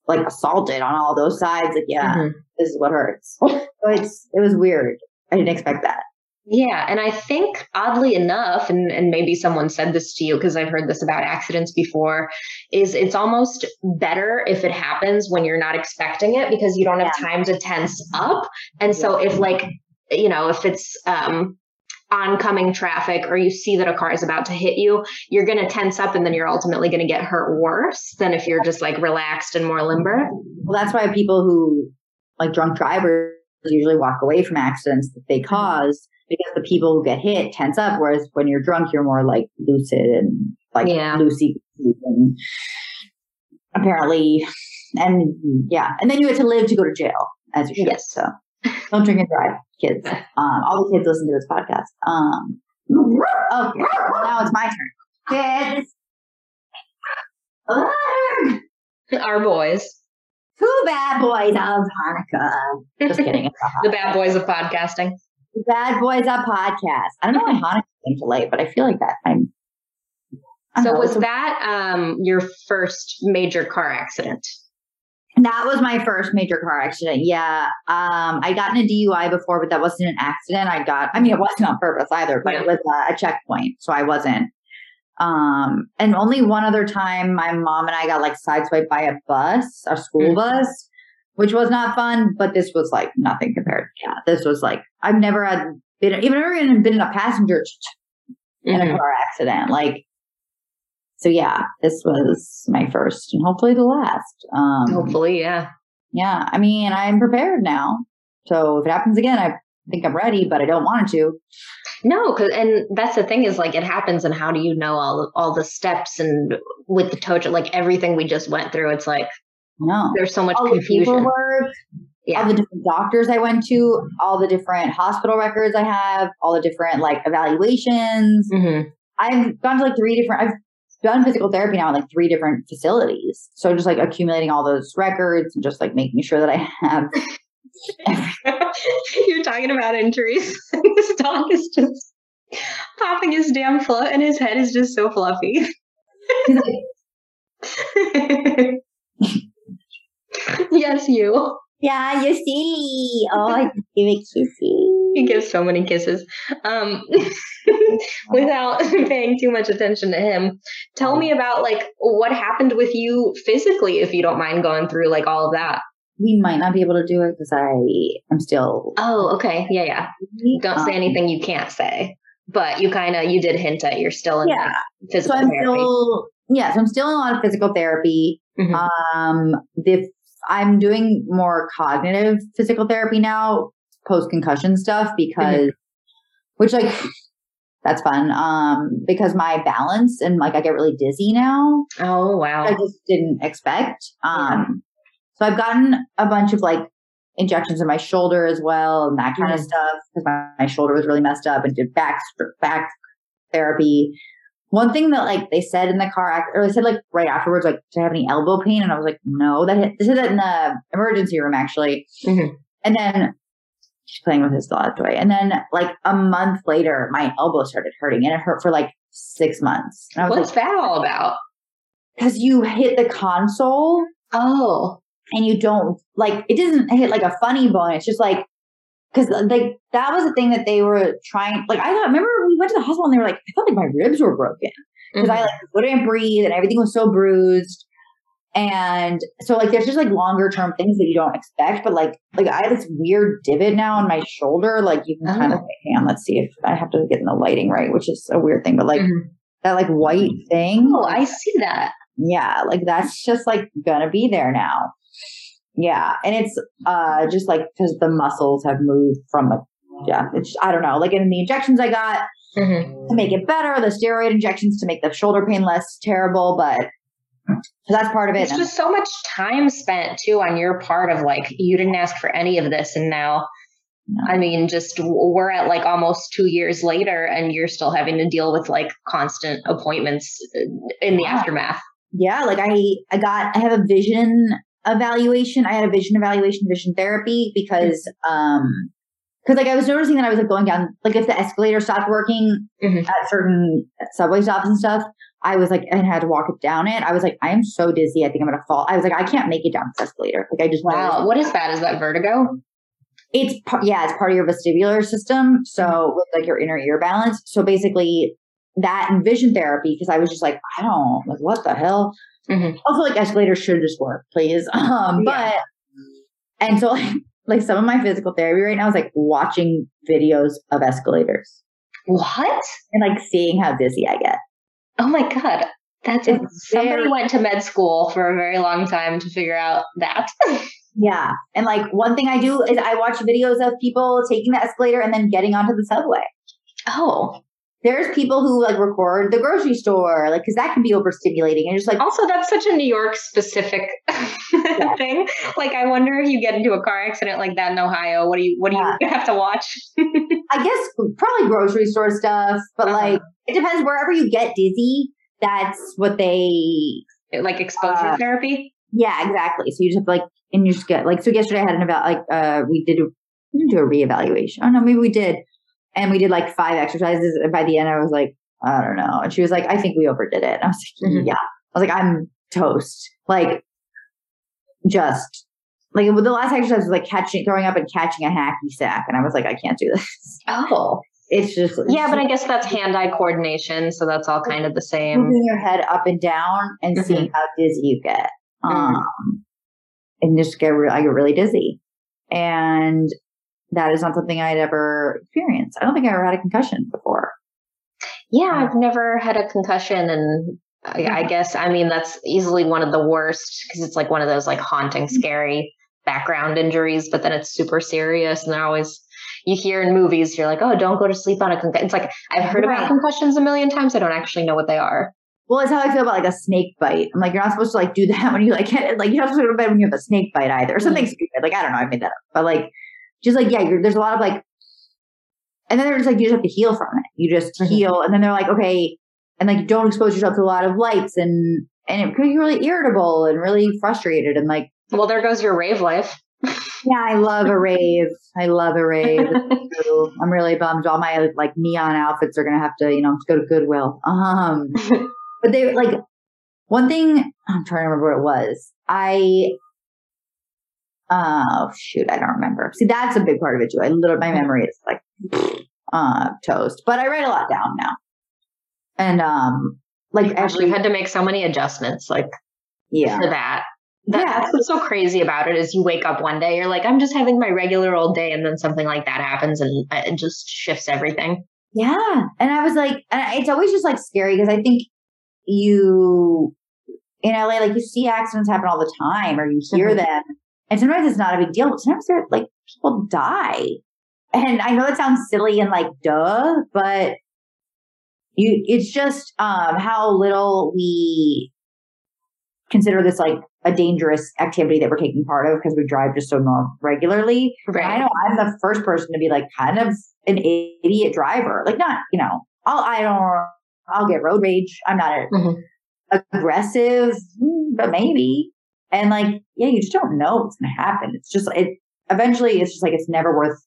like assaulted on all those sides. Like, yeah, mm-hmm. this is what hurts. so it's it was weird. I didn't expect that. Yeah. And I think oddly enough, and, and maybe someone said this to you because I've heard this about accidents before, is it's almost better if it happens when you're not expecting it because you don't have yeah. time to tense up. And so if like, you know, if it's um oncoming traffic or you see that a car is about to hit you, you're going to tense up and then you're ultimately going to get hurt worse than if you're just like relaxed and more limber. Well, that's why people who like drunk drivers usually walk away from accidents that they cause because the people who get hit tense up. Whereas when you're drunk, you're more like lucid and like yeah. loosey and apparently, and yeah. And then you had to live to go to jail as you should. Yes. So don't drink and drive kids. Um, all the kids listen to this podcast. Um, okay, well, now it's my turn. Kids. Our boys. Two bad boys of Hanukkah. Just kidding. the bad boys of podcasting. The bad boys of podcast. I don't know why Hanukkah came to late, but I feel like that. I'm. So know, was that um, your first major car accident? That was my first major car accident. Yeah. Um, I got in a DUI before, but that wasn't an accident. I got, I mean, it wasn't on purpose either, but yeah. it was a, a checkpoint. So I wasn't. Um, and only one other time my mom and I got like sideswiped by a bus, a school mm-hmm. bus, which was not fun, but this was like nothing compared. Yeah. This was like, I've never had been, even ever been in a passenger in a car accident. Like, so yeah, this was my first and hopefully the last. Um, hopefully, yeah. Yeah. I mean, I'm prepared now. So if it happens again, I think I'm ready, but I don't want it to. No, cause, and that's the thing is like it happens, and how do you know all all the steps and with the tow like everything we just went through? It's like no, there's so much all confusion. The yeah. all the different doctors I went to, all the different hospital records I have, all the different like evaluations. Mm-hmm. I've gone to like three different. I've done physical therapy now in like three different facilities. So just like accumulating all those records and just like making sure that I have. You're talking about injuries. this dog is just popping his damn foot and his head is just so fluffy. yes, you. Yeah, you're silly. Oh, I give a kissy. He gives so many kisses. Um, without paying too much attention to him, tell me about like what happened with you physically, if you don't mind going through like all of that. We might not be able to do it because I am still. Oh, okay. Yeah, yeah. Don't say um, anything you can't say, but you kind of you did hint at you're still in yeah. physical so I'm therapy. Still, yeah, so I'm still in a lot of physical therapy. Mm-hmm. Um, the I'm doing more cognitive physical therapy now, post concussion stuff, because, mm-hmm. which like, that's fun. Um, because my balance and like I get really dizzy now. Oh wow! I just didn't expect. Um, yeah. so I've gotten a bunch of like injections in my shoulder as well and that kind mm-hmm. of stuff because my, my shoulder was really messed up and did back back therapy one thing that like they said in the car or they said like right afterwards, like, do I have any elbow pain? And I was like, no, that hit, they said that in the emergency room actually. Mm-hmm. And then she's playing with his dog toy. And then like a month later, my elbow started hurting and it hurt for like six months. i What's like, that all about? Because you hit the console. Oh. and you don't like it doesn't hit like a funny bone. It's just like because like that was the thing that they were trying. Like I thought, remember we went to the hospital and they were like, I felt like my ribs were broken because Mm-hmm. I like couldn't breathe and everything was so bruised. And so like there's just like longer term things that you don't expect, but like like I have this weird divot now on my shoulder. Like you can kind of Oh. hang on, let's see if I have to get in the lighting right, which is a weird thing, but like Mhm. that like white thing. Oh, I see that. Yeah, like that's just like gonna be there now. Yeah, and it's uh just like because the muscles have moved from the yeah, it's I don't know, like in the injections I got Mhm. to make it better, the steroid injections to make the shoulder pain less terrible, but that's part of it. It's just so much time spent too on your part of like you didn't ask for any of this, and now, No. I mean, just we're at like almost two years later, and you're still having to deal with like constant appointments in the Yeah. aftermath. yeah, like I I got I have a vision evaluation. I had a vision evaluation, vision therapy because um because like I was noticing that I was like going down like if the escalator stopped working Mhm. at certain subway stops and stuff, I was like and had to walk it down it. I was like, I am so dizzy, I think I'm gonna fall. I was like, I can't make it down this escalator. Like I just Wow, what is that? Is that vertigo? It's yeah, it's part of your vestibular system. So with like your inner ear balance. So basically that and vision therapy because I was just like, I don't like what the hell. Mhm. Also, like escalators should just work, please. Um, but Yeah. and so like like some of my physical therapy right now is like watching videos of escalators What? and like seeing how dizzy I get. Oh my god, that's It's somebody very- went to med school for a very long time to figure out that. Yeah, and like one thing I do is I watch videos of people taking the escalator and then getting onto the subway. oh, There's people who like record the grocery store, like because that can be overstimulating and just like Also, that's such a New York specific thing. Like, I wonder if you get into a car accident like that in Ohio, what do you what do you have to watch? I guess probably grocery store stuff, but Uh-huh. like it depends wherever you get dizzy. That's what they. like exposure Uh, therapy. Yeah, exactly. So you just have to like, and you just get like. So yesterday I had an about like uh we did a, we didn't do a reevaluation. Oh no, maybe we did, and we did like five exercises. And by the end, I was like, I don't know. And she was like, I think we overdid it. And I was like, Mhm. Yeah. I was like, I'm toast. Like, just like the last exercise was like catching, throwing up and catching a hacky sack, and I was like, I can't do this. Oh, It's just it's yeah, but I guess that's hand-eye coordination, so that's all kind of the same. moving your head up and down and seeing how dizzy you get. Um, and just get re- I get really dizzy, and that is not something I'd ever experienced. I don't think I ever had a concussion before. Yeah, I've never had a concussion, and I, I guess I mean that's easily one of the worst because it's like one of those like haunting, mm-hmm. scary background injuries. But then it's super serious, and they're always you hear in movies, you're like, oh, don't go to sleep on a concussion. It's like I've heard Right. about concussions a million times. I don't actually know what they are. Well, it's how I feel about like a snake bite. I'm like, you're not supposed to like do that when you like get like you're not supposed to go to bed when you have a snake bite either, or something mm. stupid. Like I don't know, I made that up, but like just like yeah, you're, there's a lot of like, and then they're just like you just have to heal from it. You just Mhm. heal, and then they're like, okay, and like don't expose yourself to a lot of lights, and and it could be really irritable and really frustrated, and like Well, there goes your rave life. yeah, I love a rave. I love a rave. I'm really bummed. All my like neon outfits are gonna have to, you know, go to Goodwill. Um, but they like one thing. I'm trying to remember what it was. I oh shoot, I don't remember. See, that's a big part of it too. I literally my memory is like uh toast. But I write a lot down now, and um, like Gosh, every we've had to make so many adjustments, like yeah, for that. That, Yeah. That's what's so crazy about it is you wake up one day, you're like, I'm just having my regular old day, and then something like that happens, and uh, it just shifts everything. Yeah. And I was like, and it's always just like scary because I think you in LA, like you see accidents happen all the time or you hear Mhm. them. And sometimes it's not a big deal, but sometimes they're like people die. And I know that sounds silly and like duh, but you it's just um how little we consider this like a dangerous activity that we're taking part of because we drive just so norm- regularly. And I know I'm the first person to be like kind of an idiot driver. Like not, you know, I'll I don't I'll get road rage. I'm not a, Mhm. aggressive, but maybe. And like, yeah, you just don't know what's gonna happen. It's just it eventually it's just like it's never worth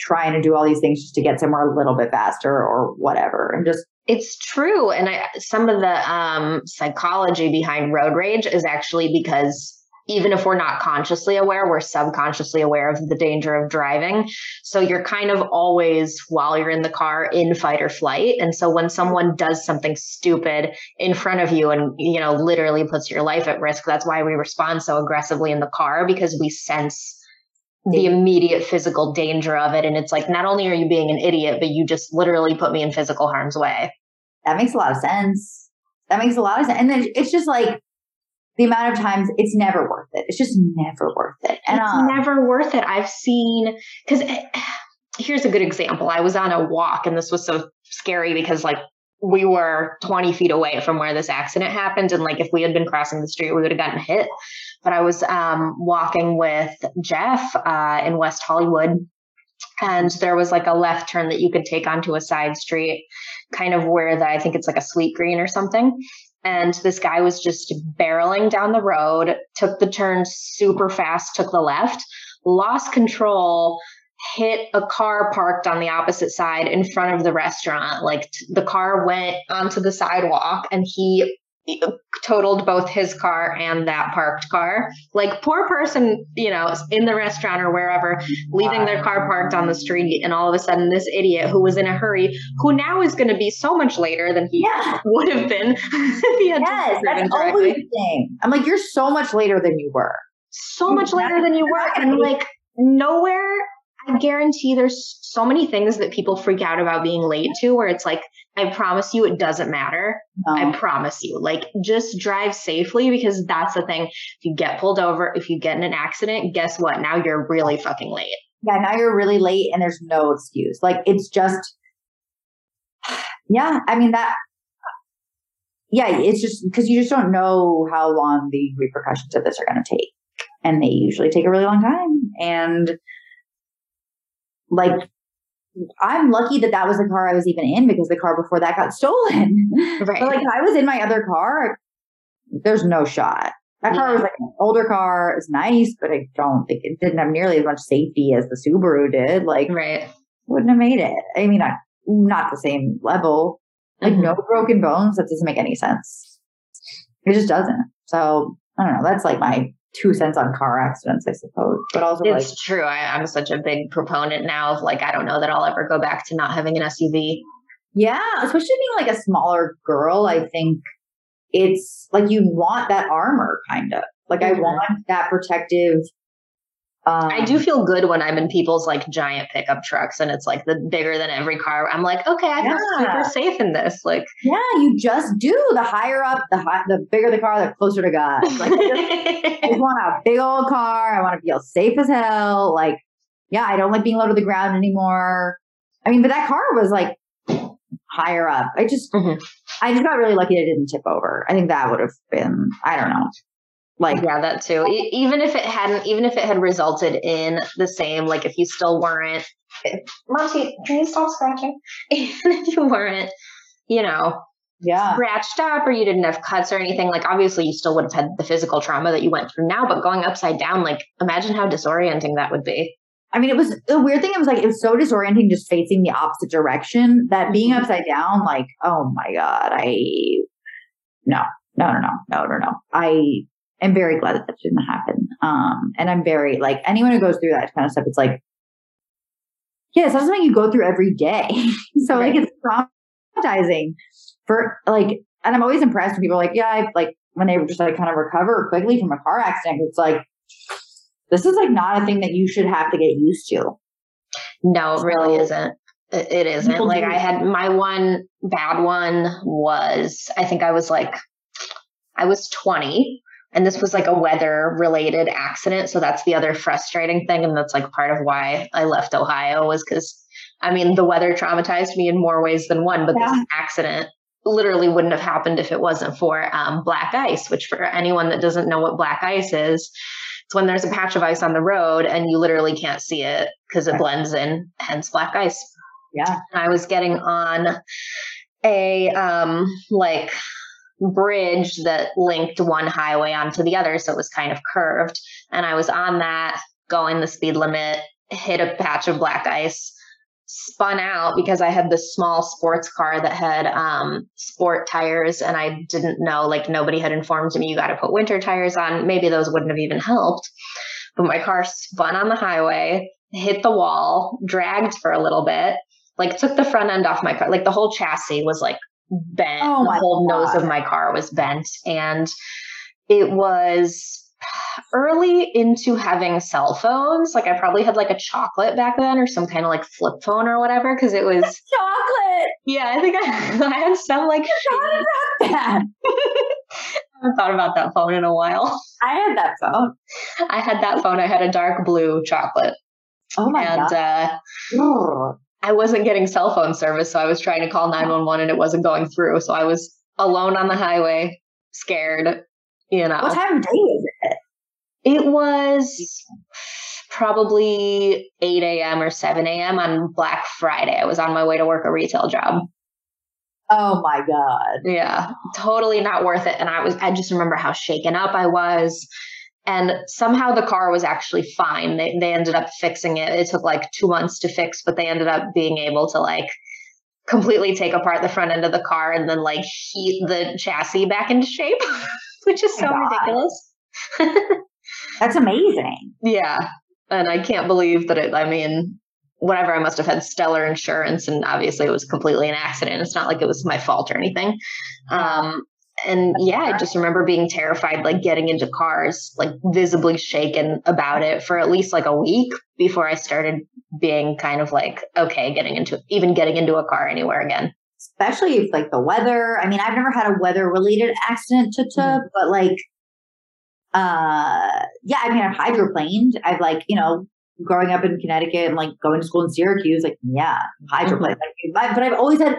trying to do all these things just to get somewhere a little bit faster or whatever. And just It's true. And I, some of the um, psychology behind road rage is actually because even if we're not consciously aware, we're subconsciously aware of the danger of driving. So you're kind of always, while you're in the car, in fight or flight. And so when someone does something stupid in front of you and, you know, literally puts your life at risk, that's why we respond so aggressively in the car because we sense the immediate physical danger of it. And it's like, not only are you being an idiot, but you just literally put me in physical harm's way. That makes a lot of sense. That makes a lot of sense. And then it's just like, the amount of times it's never worth it. It's just never worth it. And it's um, never worth it. I've seen because here's a good example. I was on a walk and this was so scary because like we were 20 feet away from where this accident happened and like if we had been crossing the street we would have gotten hit but i was um, walking with jeff uh, in west hollywood and there was like a left turn that you could take onto a side street kind of where the i think it's like a Sweetgreen or something and this guy was just barreling down the road, took the turn super fast, took the left, lost control, hit a car parked on the opposite side in front of the restaurant. Like the car went onto the sidewalk and he totaled both his car and that parked car. Like poor person, you know, in the restaurant or wherever, leaving their car parked on the street, and all of a sudden this idiot who was in a hurry, who now is going to be so much later than he yeah. would have been if he had yes, that's always the thing. I'm like, you're so much later than you were. So much later than you were, and like nowhere I guarantee there's so many things that people freak out about being late to where it's like, I promise you it doesn't matter. No. I promise you. Like just drive safely because that's the thing. If you get pulled over, if you get in an accident, guess what? Now you're really fucking late. Yeah, now you're really late and there's no excuse. Like it's just Yeah, I mean that yeah, it's just because you just don't know how long the repercussions of this are going to take. And they usually take a really long time. And like I'm lucky that that was the car I was even in because the car before that got stolen. Right. But like if I was in my other car, there's no shot. That car was like an older car. It's nice, but I don't think it didn't have nearly as much safety as the Subaru did. Like, right. Wouldn't have made it. I mean, not, not the same level. Like mm-hmm. no broken bones. That doesn't make any sense. It just doesn't. So I don't know. That's like my two cents on car accidents, I suppose. But also, it's like, true. I, I'm such a big proponent now of like, I don't know that I'll ever go back to not having an SUV. Yeah, especially being like a smaller girl, I think it's like you want that armor kind of. Like mm-hmm. I want that protective um, I do feel good when I'm in people's like giant pickup trucks and it's like the bigger than every car. I'm like, okay, I feel yeah. super safe in this. Like, yeah, you just do. The higher up, the high, the bigger the car, the closer to God. Like, I just, I want a big old car. I want to feel safe as hell. Like, yeah, I don't like being low to the ground anymore. I mean, but that car was like higher up. I just, mm-hmm. I just got really lucky I didn't tip over. I think that would have been, I don't know. Like yeah, that too. E- even if it hadn't, even if it had resulted in the same, like if you still weren't, Monty, can you stop scratching? Even if you weren't, you know, yeah, scratched up or you didn't have cuts or anything, like obviously you still would have had the physical trauma that you went through now. But going upside down, like imagine how disorienting that would be. I mean, it was the weird thing. It was like it was so disorienting, just facing the opposite direction. That being mm-hmm. upside down, like, oh my god, I no, no, no, no, no, no, no. I am very glad that that didn't happen. Um, and I'm very like anyone who goes through that kind of stuff, it's like, yeah, it's not something you go through every day. so right. like it's traumatizing for like, and I'm always impressed when people are like, yeah, I like when they just like kind of recover quickly from a car accident. It's like, this is like not a thing that you should have to get used to. No, it really isn't. It isn't. Like I had my one bad one was I think I was like I was 20 and this was like a weather related accident. So that's the other frustrating thing. And that's like part of why I left Ohio was because I mean, the weather traumatized me in more ways than one, but yeah. this accident literally wouldn't have happened if it wasn't for um, black ice, which for anyone that doesn't know what black ice is, it's when there's a patch of ice on the road and you literally can't see it because it blends in, hence black ice. Yeah. And I was getting on a um like bridge that linked one highway onto the other. So it was kind of curved. And I was on that going the speed limit, hit a patch of black ice, spun out because I had this small sports car that had um, sport tires, and I didn't know, like, nobody had informed me you got to put winter tires on. Maybe those wouldn't have even helped. But my car spun on the highway, hit the wall, dragged for a little bit, like, took the front end off my car. Like, the whole chassis was like bent. Oh the whole God. nose of my car was bent. And it was early into having cell phones. Like I probably had like a chocolate back then or some kind of like flip phone or whatever because it was Chocolate. yeah, I think I, I had some like. I haven't thought about that phone in a while. I had that phone. I had that phone. I had a dark blue chocolate. Oh my and god. uh. I wasn't getting cell phone service, so I was trying to call 911 and it wasn't going through. So I was alone on the highway, scared, you know. What time of day was it? It was probably 8 a.m. or 7 a.m. on Black Friday. I was on my way to work a retail job. Oh my god. Yeah, totally not worth it. And I was, I just remember how shaken up I was. And somehow the car was actually fine. They, they ended up fixing it. It took like two months to fix, but they ended up being able to like completely take apart the front end of the car and then like heat the chassis back into shape, which is so God. ridiculous. That's amazing. Yeah. And I can't believe that it, I mean, whatever, I must have had stellar insurance and obviously it was completely an accident. It's not like it was my fault or anything. Um, and yeah, I just remember being terrified, like getting into cars, like visibly shaken about it for at least like a week before I started being kind of like, okay, getting into even getting into a car anywhere again. Especially if like the weather. I mean, I've never had a weather related accident to, to Mhm. but like uh yeah, I mean I've hydroplaned. I've like, you know, growing up in Connecticut and like going to school in Syracuse, like yeah, hydroplaned. Like, but I've always had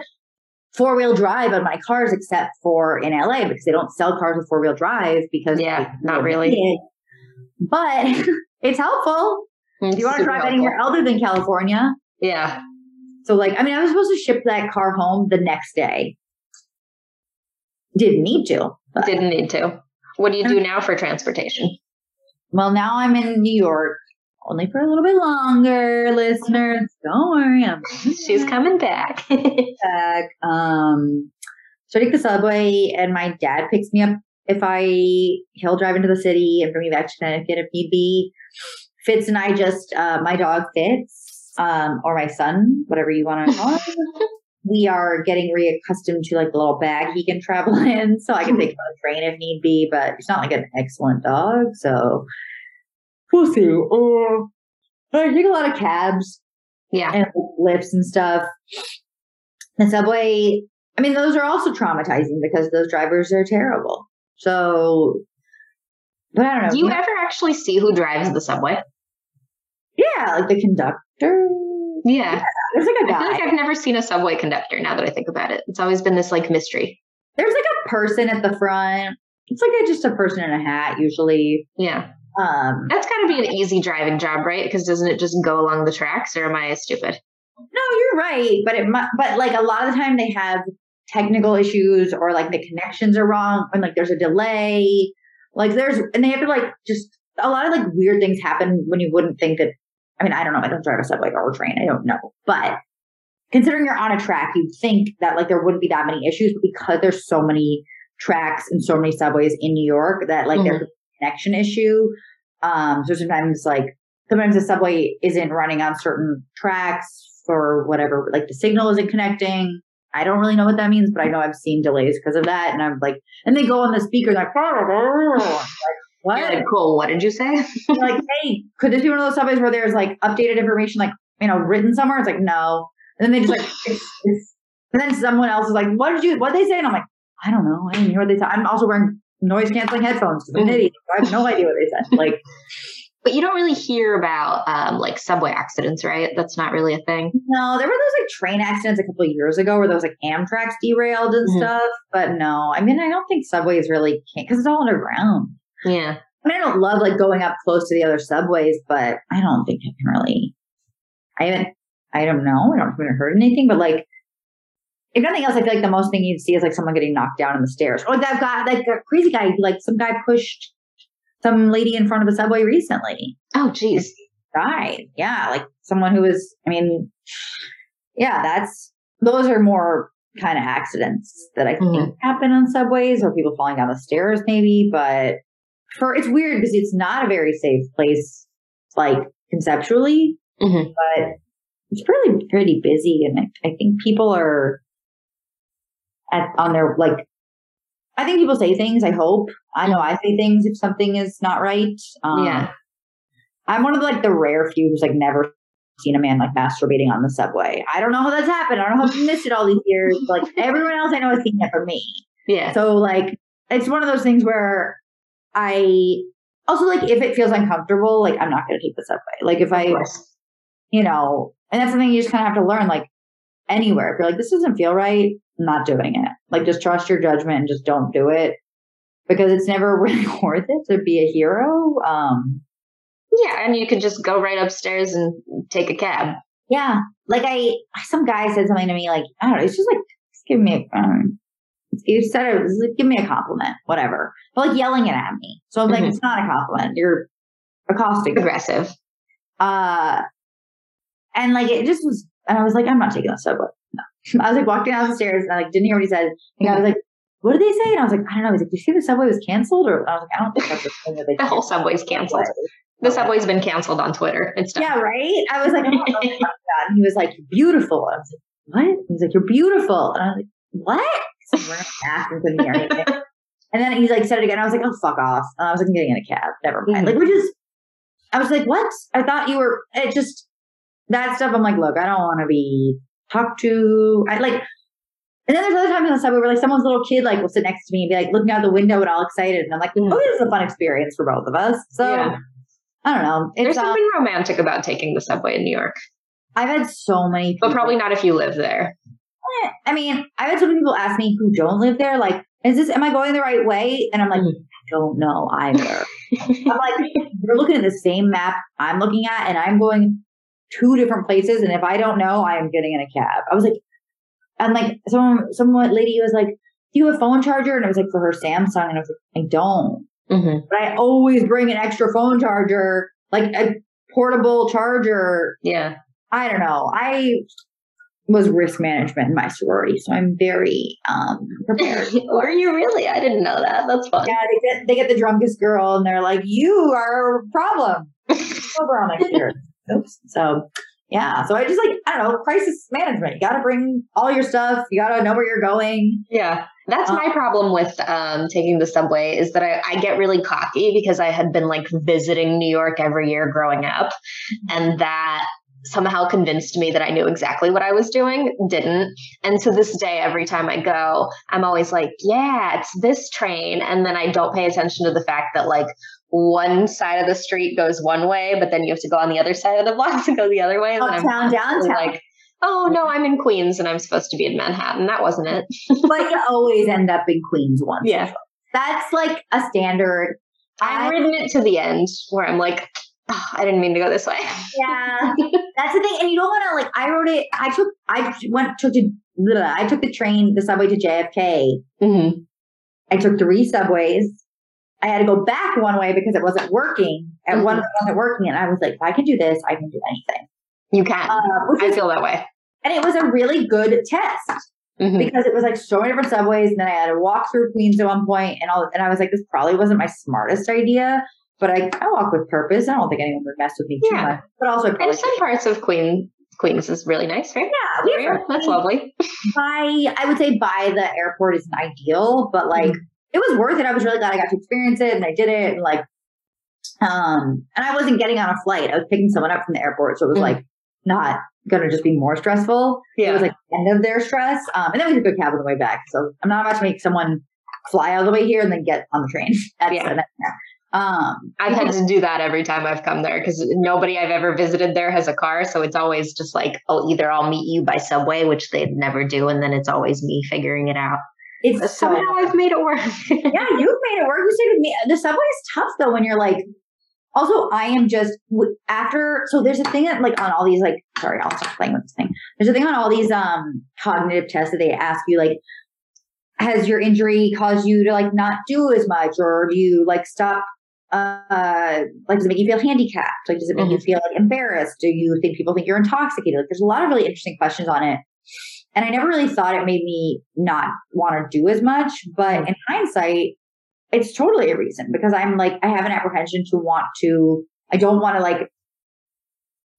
four wheel drive on my cars except for in LA because they don't sell cars with four wheel drive because Yeah, not really. But it's helpful. If you want to drive helpful. anywhere other than California. Yeah. So like, I mean, I was supposed to ship that car home the next day. Didn't need to. but- Didn't need to. What do you do now for transportation? Well, now I'm in New York, only for a little bit longer, listeners. Don't worry, I'm She's coming back. back. Um, so I take the subway, and my dad picks me up if I he'll drive into the city and bring me back to Connecticut if need be. Fitz and I just uh, my dog Fitz, um, or my son, whatever you want to call him. we are getting reaccustomed to like the little bag he can travel in, so I can take him on a train if need be. But he's not like an excellent dog, so we'll see. Uh, I take a lot of cabs yeah. and Lyfts and stuff. The subway, I mean, those are also traumatizing because those drivers are terrible. So, but I don't know. Do you ever actually see who drives the subway? yeah, like the conductor. Yeah. There's like a I feel guy. like I've never seen a subway conductor now that I think about it. It's always been this like mystery. There's like a person at the front. It's like a, just a person in a hat usually. Yeah. Um, That's got to be an easy driving job, right? Because doesn't it just go along the tracks or am I stupid? no, you're right, but it but like a lot of the time they have technical issues or like the connections are wrong and like there's a delay. Like there's and they have to like just a lot of like weird things happen when you wouldn't think that. I mean, I don't know. I don't drive a subway or a train. I don't know, but considering you're on a track, you'd think that like there wouldn't be that many issues, but because there's so many tracks and so many subways in New York that like there's a connection issue. Um, so sometimes like sometimes the subway isn't running on certain tracks for whatever, like the signal isn't connecting. I don't really know what that means, but I know I've seen delays because of that. And I'm like, and they go on the speaker like, like what? You're like, cool. What did you say? Like, hey, could this be one of those subways where there's like updated information, like you know, written somewhere? It's like no, and then they just like, it's, it's, and then someone else is like, what did you, what did they say? And I'm like, I don't know, I didn't hear what they said. I'm also wearing noise canceling headphones I'm an idiot. I have no idea what they said. Like, But you don't really hear about um, like subway accidents, right? That's not really a thing. no, there were those like train accidents a couple of years ago where there was like Amtrak's derailed and Mhm. stuff. But no, I mean, I don't think subways really can't because it's all underground. Yeah. I mean, I don't love like going up close to the other subways, but I don't think I can really. I haven't. I don't know. I don't haven't heard anything, but like, if nothing else, I feel like the most thing you'd see is like someone getting knocked down in the stairs, or that guy, like a crazy guy, like some guy pushed some lady in front of a subway recently. Oh, geez. died. Yeah, like someone who was. I mean, yeah, that's those are more kind of accidents that I think Mhm. happen on subways or people falling down the stairs, maybe. But for it's weird because it's not a very safe place, like conceptually, Mhm. but it's really pretty busy, and I, I think people are at on their like. I think people say things. I hope. I know I say things if something is not right. Um, Yeah. I'm one of like the rare few who's like never seen a man like masturbating on the subway. I don't know how that's happened. I don't know how you missed it all these years. Like everyone else I know has seen it for me. Yeah. So like it's one of those things where I also like if it feels uncomfortable, like I'm not gonna take the subway. Like if I you know, and that's something you just kind of have to learn, like anywhere. If you're like, this doesn't feel right, not doing it. Like just trust your judgment and just don't do it. Because it's never really worth it to be a hero. Um Yeah, and you could just go right upstairs and take a cab. Yeah. Like I, some guy said something to me like, I don't know, it's just like, just give me a, um, you said it was like, give me a compliment, whatever. But like yelling it at me. So I'm like, Mhm. it's not a compliment. You're accosting. Aggressive. Uh, and like, it just was, and I was like, I'm not taking the subway. I was like walking down the stairs and I like didn't hear what he said. And I was like, what did they say? And I was like, I don't know. He's like, did you see the subway was canceled? Or I was like, I don't think that's the thing that they The whole subway's canceled. The subway's been canceled on Twitter. It's done. Yeah, right? I was like, oh, oh. And he was like, beautiful. I was like, what? He's like, you're beautiful. And I was like, what? So we're not asking couldn't anything. And then he's like, said it again. I was like, oh, fuck off. And I was like, I'm getting in a cab. Never mind. Mhm. Like, we're just, I was like, what? I thought you were, it just, that stuff. I'm like, look, I don't want to be talked to. I like, and then there's other times on the subway where like someone's little kid like will sit next to me and be like looking out the window and all excited. And I'm like, Mhm. oh, this is a fun experience for both of us. So Yeah. I don't know. It's, There's uh, something romantic about taking the subway in New York, I've had so many people. but probably not if you live there. Eh, I mean, I've had so many people ask me who don't live there, like, is this, am I going the right way? And I'm like, Mhm. I don't know either. I'm like, you're looking at the same map I'm looking at, and I'm going two different places. And if I don't know, I am getting in a cab. I was like, and like, someone, someone lady was like, do you have a phone charger? And it was like for her Samsung. And I was like, I don't. Mm-hmm. But I always bring an extra phone charger, like a portable charger Yeah. I don't know. I was risk management in my sorority, so I'm very um prepared. Were you really? I didn't know that. That's fun. yeah, they get they get the drunkest girl, and they're like, "You are a problem." Over on next year. Oops. So yeah, so I just like I don't know crisis management. You got to bring all your stuff. You got to know where you're going. Yeah. That's my problem with um, taking the subway is that I, I get really cocky because I had been like visiting New York every year growing up. And that somehow convinced me that I knew exactly what I was doing. Didn't. And to this day, every time I go, I'm always like, yeah, it's this train. And then I don't pay attention to the fact that like one side of the street goes one way, but then you have to go on the other side of the block to go the other way. And then I'm downtown. like, oh no, I'm in Queens and I'm supposed to be in Manhattan. That wasn't it. but you always end up in Queens once. Yeah. That's like a standard. I've ridden it to the end where I'm like, "Oh, I didn't mean to go this way. Yeah, that's the thing. And you don't want to like. I wrote it. I took. I went took to. I took the train, the subway to JFK. Mm-hmm. I took three subways. I had to go back one way because it wasn't working. And one Mhm. wasn't working. And I was like, if I can do this, I can do anything. You can. Uh, I feel that way. and it was a really good test Mhm. because it was like so many different subways. And then I had to walk through Queens at one point and all. And I was like, this probably wasn't my smartest idea, but I, I walk with purpose. I don't think anyone would mess with me too much. But also, I And some parts of Queen Queens is really nice, right? yeah. That's lovely. by I would say by the airport isn't ideal, but like it was worth it. I was really glad I got to experience it and I did it and like um and I wasn't getting on a flight. I was picking someone up from the airport. So it was Mhm. like not gonna just be more stressful. Yeah. It was like the end of their stress. Um and then we took a cab on the way back. So I'm not about to make someone fly all the way here and then get on the train. That's Yeah. um I've had to do that every time I've come there because nobody I've ever visited there has a car. So it's always just like, oh, either I'll meet you by subway, which they never do, and then it's always me figuring it out. It's so Somehow I've made it work. yeah, you've made it work. You stayed with me. The subway is tough though when you're like. Also, I am just after. So there's a thing that like on all these like. Sorry, I'll stop playing with this thing. There's a thing on all these um cognitive tests that they ask you like, has your injury caused you to like not do as much, or do you like stop uh, like, does it make you feel handicapped? Like, does it make you feel like embarrassed? Do you think people think you're intoxicated? Like, there's a lot of really interesting questions on it. And I never really thought it made me not want to do as much. But in hindsight, it's totally a reason because I'm like, I have an apprehension to want to, I don't want to like,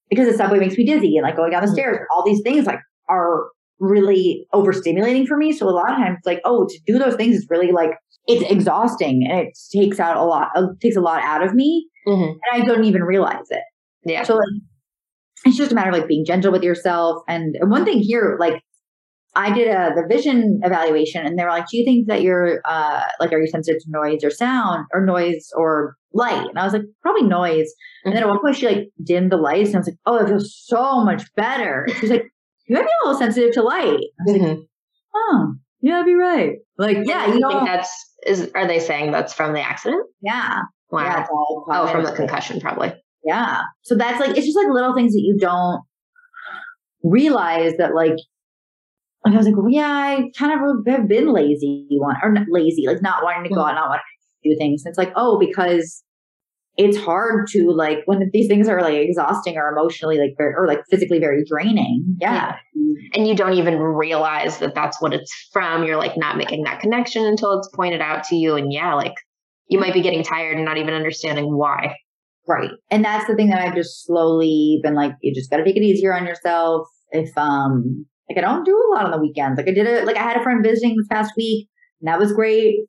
because the subway makes me dizzy and like going down the Mhm. stairs, all these things like are really overstimulating for me. So a lot of times, like, oh, to do those things is really like, it's exhausting and it takes out a lot, it takes a lot out of me. Mhm. And I don't even realize it. Yeah. So like, it's just a matter of like being gentle with yourself. And one thing here, like I did a the vision evaluation, and they were like, "Do you think that you're uh like are you sensitive to noise or sound or noise or light?" And I was like, "Probably noise." And then at one point, she like dimmed the lights, and I was like, "Oh, it feels so much better." She's like, "You might be a little sensitive to light." I was like, Mhm. "Oh, yeah, I'd be right." Like, yeah, you I know, think that's is. Are they saying that's from the accident? yeah, Wow. yeah, oh, from the concussion, probably. Yeah. So that's like it's just like little things that you don't realize that like like I was like, well, yeah, I kind of have been lazy one or not lazy, like not wanting to go out, not wanting to do things. And it's like, oh, because it's hard to like when these things are like exhausting or emotionally like very, or like physically very draining. Yeah. And you don't even realize that that's what it's from. You're like not making that connection until it's pointed out to you. And yeah, like you might be getting tired and not even understanding why. Right. And that's the thing that I've just slowly been like, you just got to take it easier on yourself. If, um, like I don't do a lot on the weekends. Like I did it, like I had a friend visiting this past week and that was great.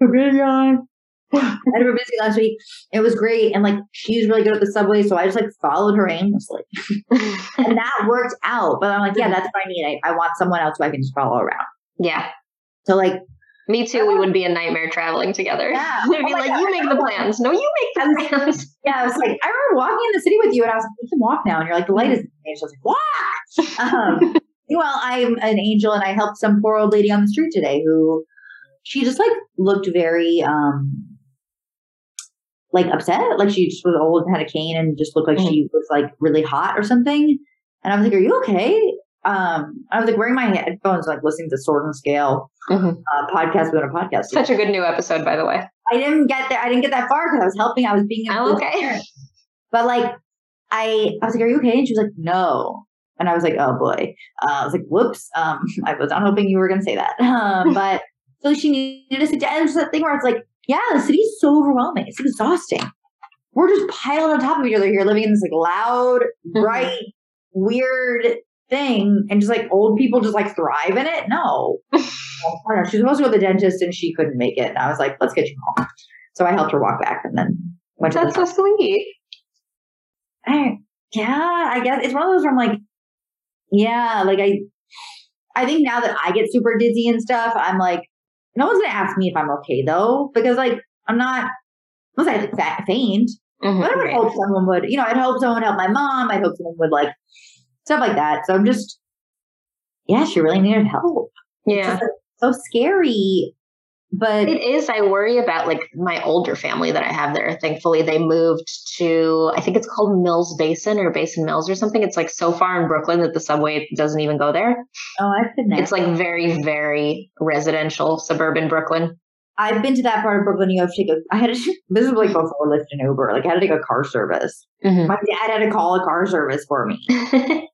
Guys. I had her visiting last week. It was great. And like she's really good at the subway. So I just like followed her aimlessly. and that worked out. But I'm like, yeah, that's what I need. I, I want someone else who I can just follow around. yeah. So like, Me too. We would be a nightmare traveling together. Yeah. We'd Oh be my like, God. you make the plans. No, you make the plans. yeah, I was like, I remember walking in the city with you and I was like, we can walk now. And you're like, the light is, and she was like, walk. Um, well, I'm an angel and I helped some poor old lady on the street today who she just like looked very, um, like upset. Like she just was old and had a cane and just looked like she was like really hot or something. And I was like, are you okay? Um, I was like wearing my headphones, like listening to Sword and Scale Mhm. uh, podcast within a podcast. Such a good new episode, by the way. I didn't get there. I didn't get that far because I was helping. I was being a Oh, okay. parent. But like, I, I was like, "Are you okay?" And she was like, "No." And I was like, "Oh boy." Uh, I was like, "Whoops." Um, I was not hoping you were going to say that. Um, but so she needed to sit down. And that thing where it's like, yeah, the city's so overwhelming. It's exhausting. We're just piled on top of each other here, living in this like loud, bright, weird thing, and just like old people just like thrive in it. No, I don't know. She was supposed to go to the dentist and she couldn't make it. And I was like, let's get you home. So I helped her walk back and then went to That's the so sweet. I, yeah, I guess it's one of those where I'm like, yeah, like I, I think now that I get super dizzy and stuff, I'm like, no one's gonna ask me if I'm okay though, because like I'm not, unless I like fa- faint. Mhm. But I would Right. hope someone would, you know, I'd hope someone would help my mom. I'd hope someone would like stuff like that. So I'm just, yeah, she really needed help. Yeah. just, so scary, but It is. I worry about like my older family that I have there. Thankfully, they moved to, I think it's called Mills Basin or Basin Mills or something. It's like so far in Brooklyn that the subway doesn't even go there. oh, I've been there. It's like very, very residential suburban Brooklyn. I've been to that part of Brooklyn. You have to take a. I had to. This is like before Lyft and Uber. Like I had to take a car service. Mhm. My dad had to call a car service for me.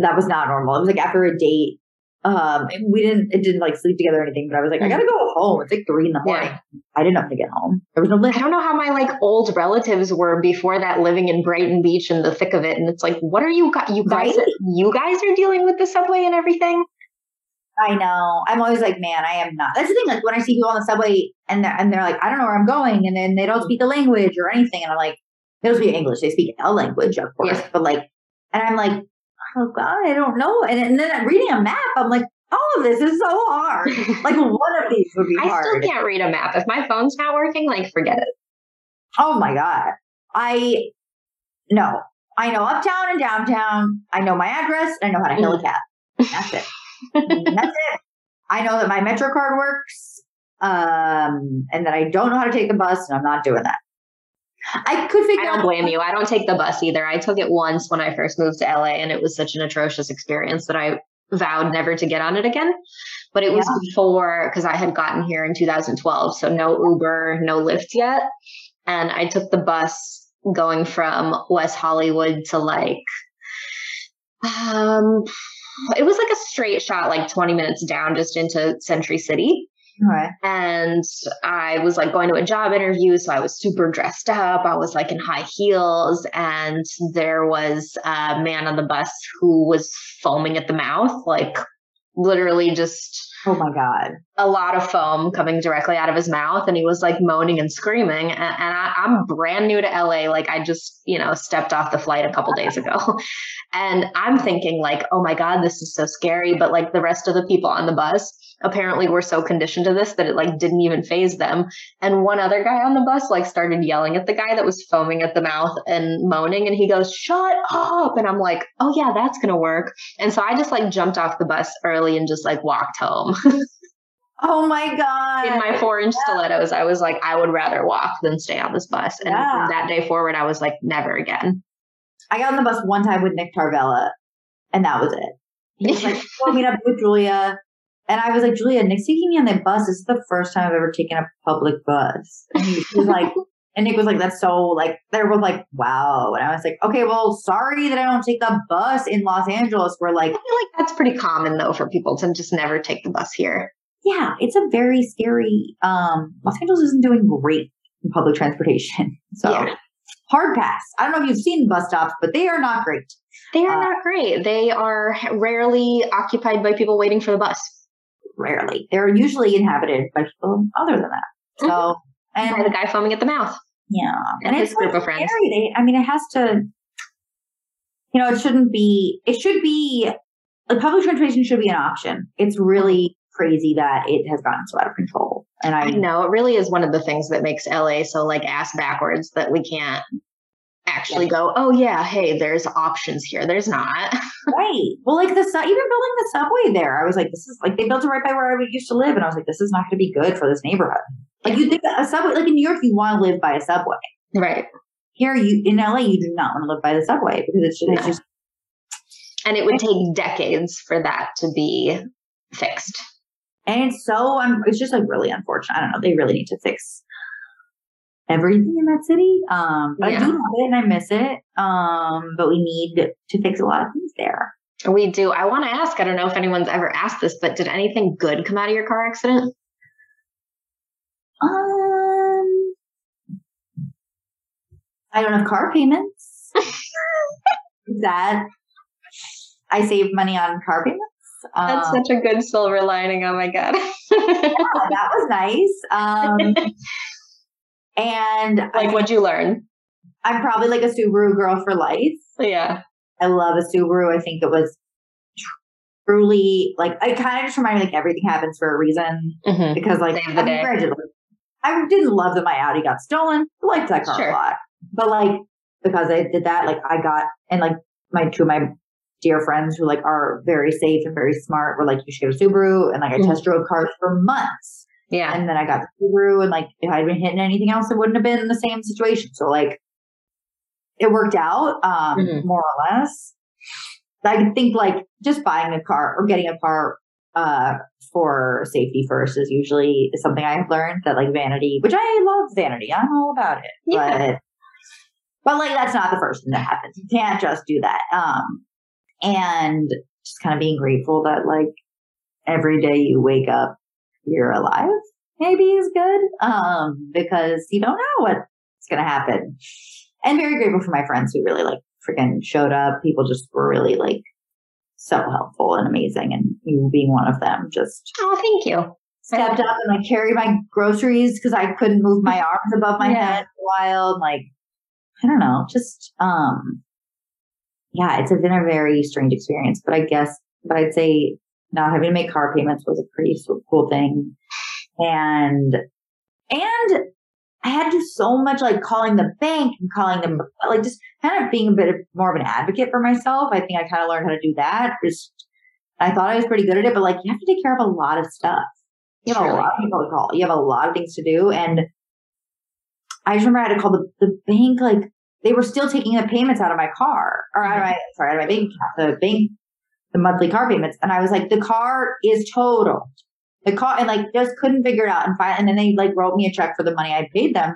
That was not normal. It was like after a date. Um, we didn't. It didn't like sleep together or anything. But I was like, I gotta go home. It's like three in the Yeah. morning. I didn't have to get home. There was no I don't know how my like old relatives were before that living in Brighton Beach in the thick of it. And it's like, what are you guys? You guys, Right? you guys are dealing with the subway and everything. I know. I'm always like, man, I am not. That's the thing. Like when I see people on the subway and they're, and they're like, I don't know where I'm going, and then they don't speak the language or anything, and I'm like, they don't speak English. They speak a language, of course, Yeah. but like, and I'm like, oh god, I don't know. And, and then reading a map. I'm like, all of this is so hard. like one of these would be I hard. I still can't read a map. If my phone's not working, like forget it. Oh my god. I no. I know uptown and downtown. I know my address. And I know how to hail a cab. That's it. That's it. I know that my Metro card works. Um, and that I don't know how to take the bus, and I'm not doing that. I could figure. I don't out blame you. I don't take the bus either. I took it once when I first moved to LA and it was such an atrocious experience that I vowed never to get on it again. but it was Yeah. before because I had gotten here in 2012, so no Uber, no Lyft yet, and I took the bus going from West Hollywood to like um it was like a straight shot like 20 minutes down just into Century City Okay. and I was like going to a job interview, so I was super dressed up. I was like in high heels, and there was a man on the bus who was foaming at the mouth, like literally just Oh my God. a lot of foam coming directly out of his mouth, and he was like moaning and screaming. And, and I, I'm brand new to LA, like I just you know stepped off the flight a couple days ago, and I'm thinking like, oh my god, this is so scary. But like the rest of the people on the bus apparently we were so conditioned to this that it like didn't even faze them. And one other guy on the bus like started yelling at the guy that was foaming at the mouth and moaning, and he goes, "Shut up!" And I'm like, oh yeah, that's gonna work. And so I just like jumped off the bus early and just like walked home. Oh my God. in my four inch stilettos, I was like, I would rather walk than stay on this bus. And Yeah. from that day forward, I was like, never again. I got on the bus one time with Nick Tarvella, and that was it. He was like, "Go meet up with Julia," and I was like, "Julia, Nick's taking me on the bus. This is the first time I've ever taken a public bus." And he was like, and Nick was like, "That's so like." They were like, "Wow," and I was like, "Okay, well, sorry that I don't take the bus in Los Angeles. Where like, I feel like that's pretty common though for people to just never take the bus here. yeah, it's a very scary. Um, Los Angeles isn't doing great in public transportation, so." Yeah. Hard pass. I don't know if you've seen bus stops, but they are not great. They are Uh, not great. They are rarely occupied by people waiting for the bus. Rarely. They're usually inhabited by people other than that. So, mm-hmm. By the and guy foaming at the mouth. yeah, and his it's group of friends. They, I mean, it has to. You know, it shouldn't be. It should be. Like public transportation should be an option. It's really crazy that it has gotten so out of control. And I, I know it really is one of the things that makes LA so like ass backwards that we can't actually go, oh yeah, hey, there's options here. There's not. right. Well, like the su- even building the subway there, I was like, this is like they built it right by where I used to live, and I was like, this is not going to be good for this neighborhood. Like you think a subway, like in New York, you want to live by a subway. right. Here, you in LA, you do not want to live by the subway because it's just, it's No. just And it would take decades for that to be fixed. and it's so un- it's just like really unfortunate. I don't know. They really need to fix everything in that city. Um, but I do love it and I miss it. Um, but we need to fix a lot of things there. We do. I want to ask, I don't know if anyone's ever asked this, but did anything good come out of your car accident? Um, I don't have car payments. that I saved money on car payments. That's Um, such a good silver lining. Oh my God. that was nice. Um, and like, I, what'd you learn? I'm probably like a Subaru girl for life. Yeah. I love a Subaru. I think it was truly like I kind of just remind me like everything happens for a reason Mhm. because like I mean, day. granted, like, I didn't love that my Audi got stolen. I liked that car Sure. a lot, but like because I did that, like I got and like my two of my dear friends who like are very safe and very smart were like, you should get a Subaru, and like I Mhm. test drove cars for months, Yeah. and then I got the Subaru, and like if I'd been hitting anything else, it wouldn't have been the same situation. So like it worked out, um, Mhm. more or less. I think like just buying a car or getting a car uh for safety first is usually something I have learned that like vanity, which I love vanity. I'm all about it. Yeah. But but like that's not the first thing that happens. You can't just do that. Um and just kind of being grateful that like every day you wake up you're alive maybe is good. Um because you don't know what's gonna happen. And very grateful for my friends who really like freaking showed up. People just were really like so helpful and amazing. And you being one of them just Oh, thank you. stepped up and like carried my groceries because I couldn't move my arms above my Yeah. head for a while. And, like, I don't know, just, um, yeah, it's been a very strange experience, but I guess, but I'd say not having to make car payments was a pretty cool thing. And, and I had to do so much like calling the bank and calling them, like just kind of being a bit of, more of an advocate for myself. I think I kind of learned how to do that. Just, I thought I was pretty good at it, but like you have to take care of a lot of stuff. You have a lot of people to call. You have a lot of things to do. And I just remember I had to call the, the bank, like they were still taking the payments out of my car or out of mm-hmm. my, sorry, out of my bank account. The bank the monthly car payments. And I was like, the car is totaled. The car, and like just couldn't figure it out. And finally, and then they like wrote me a check for the money I paid them.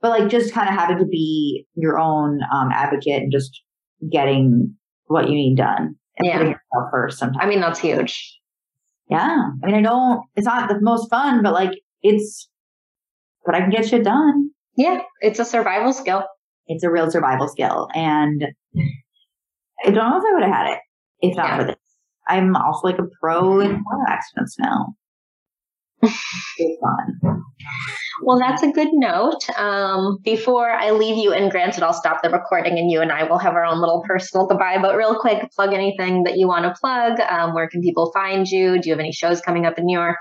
But like just kind of having to be your own um, advocate and just getting what you need done and Yeah. putting yourself first sometimes. I mean, that's huge. Yeah. I mean, I don't, it's not the most fun, but like it's, but I can get shit done. Yeah, it's a survival skill. It's a real survival skill. And I don't know if I would have had it if not Yeah. for this. I'm also like a pro in car accidents now. Fun. Well, that's a good note. Um, before I leave you, and granted, I'll stop the recording and you and I will have our own little personal goodbye, but real quick, plug anything that you want to plug. Um, where can people find you? Do you have any shows coming up in New York?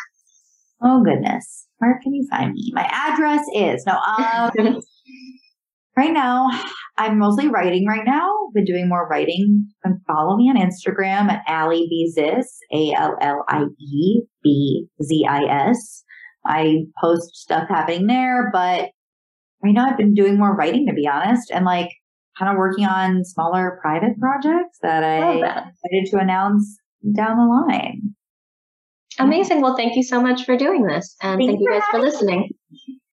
Oh goodness. Where can you find me? My address is no um right now I'm mostly writing right now. Been doing more writing. And follow me on Instagram at Allie B Zis, A L L I E B Z I S. I post stuff happening there, but right now I've been doing more writing to be honest, and like kind of working on smaller private projects that I excited to announce down the line. Amazing. Well, thank you so much for doing this. And Thank thank, you guys for listening.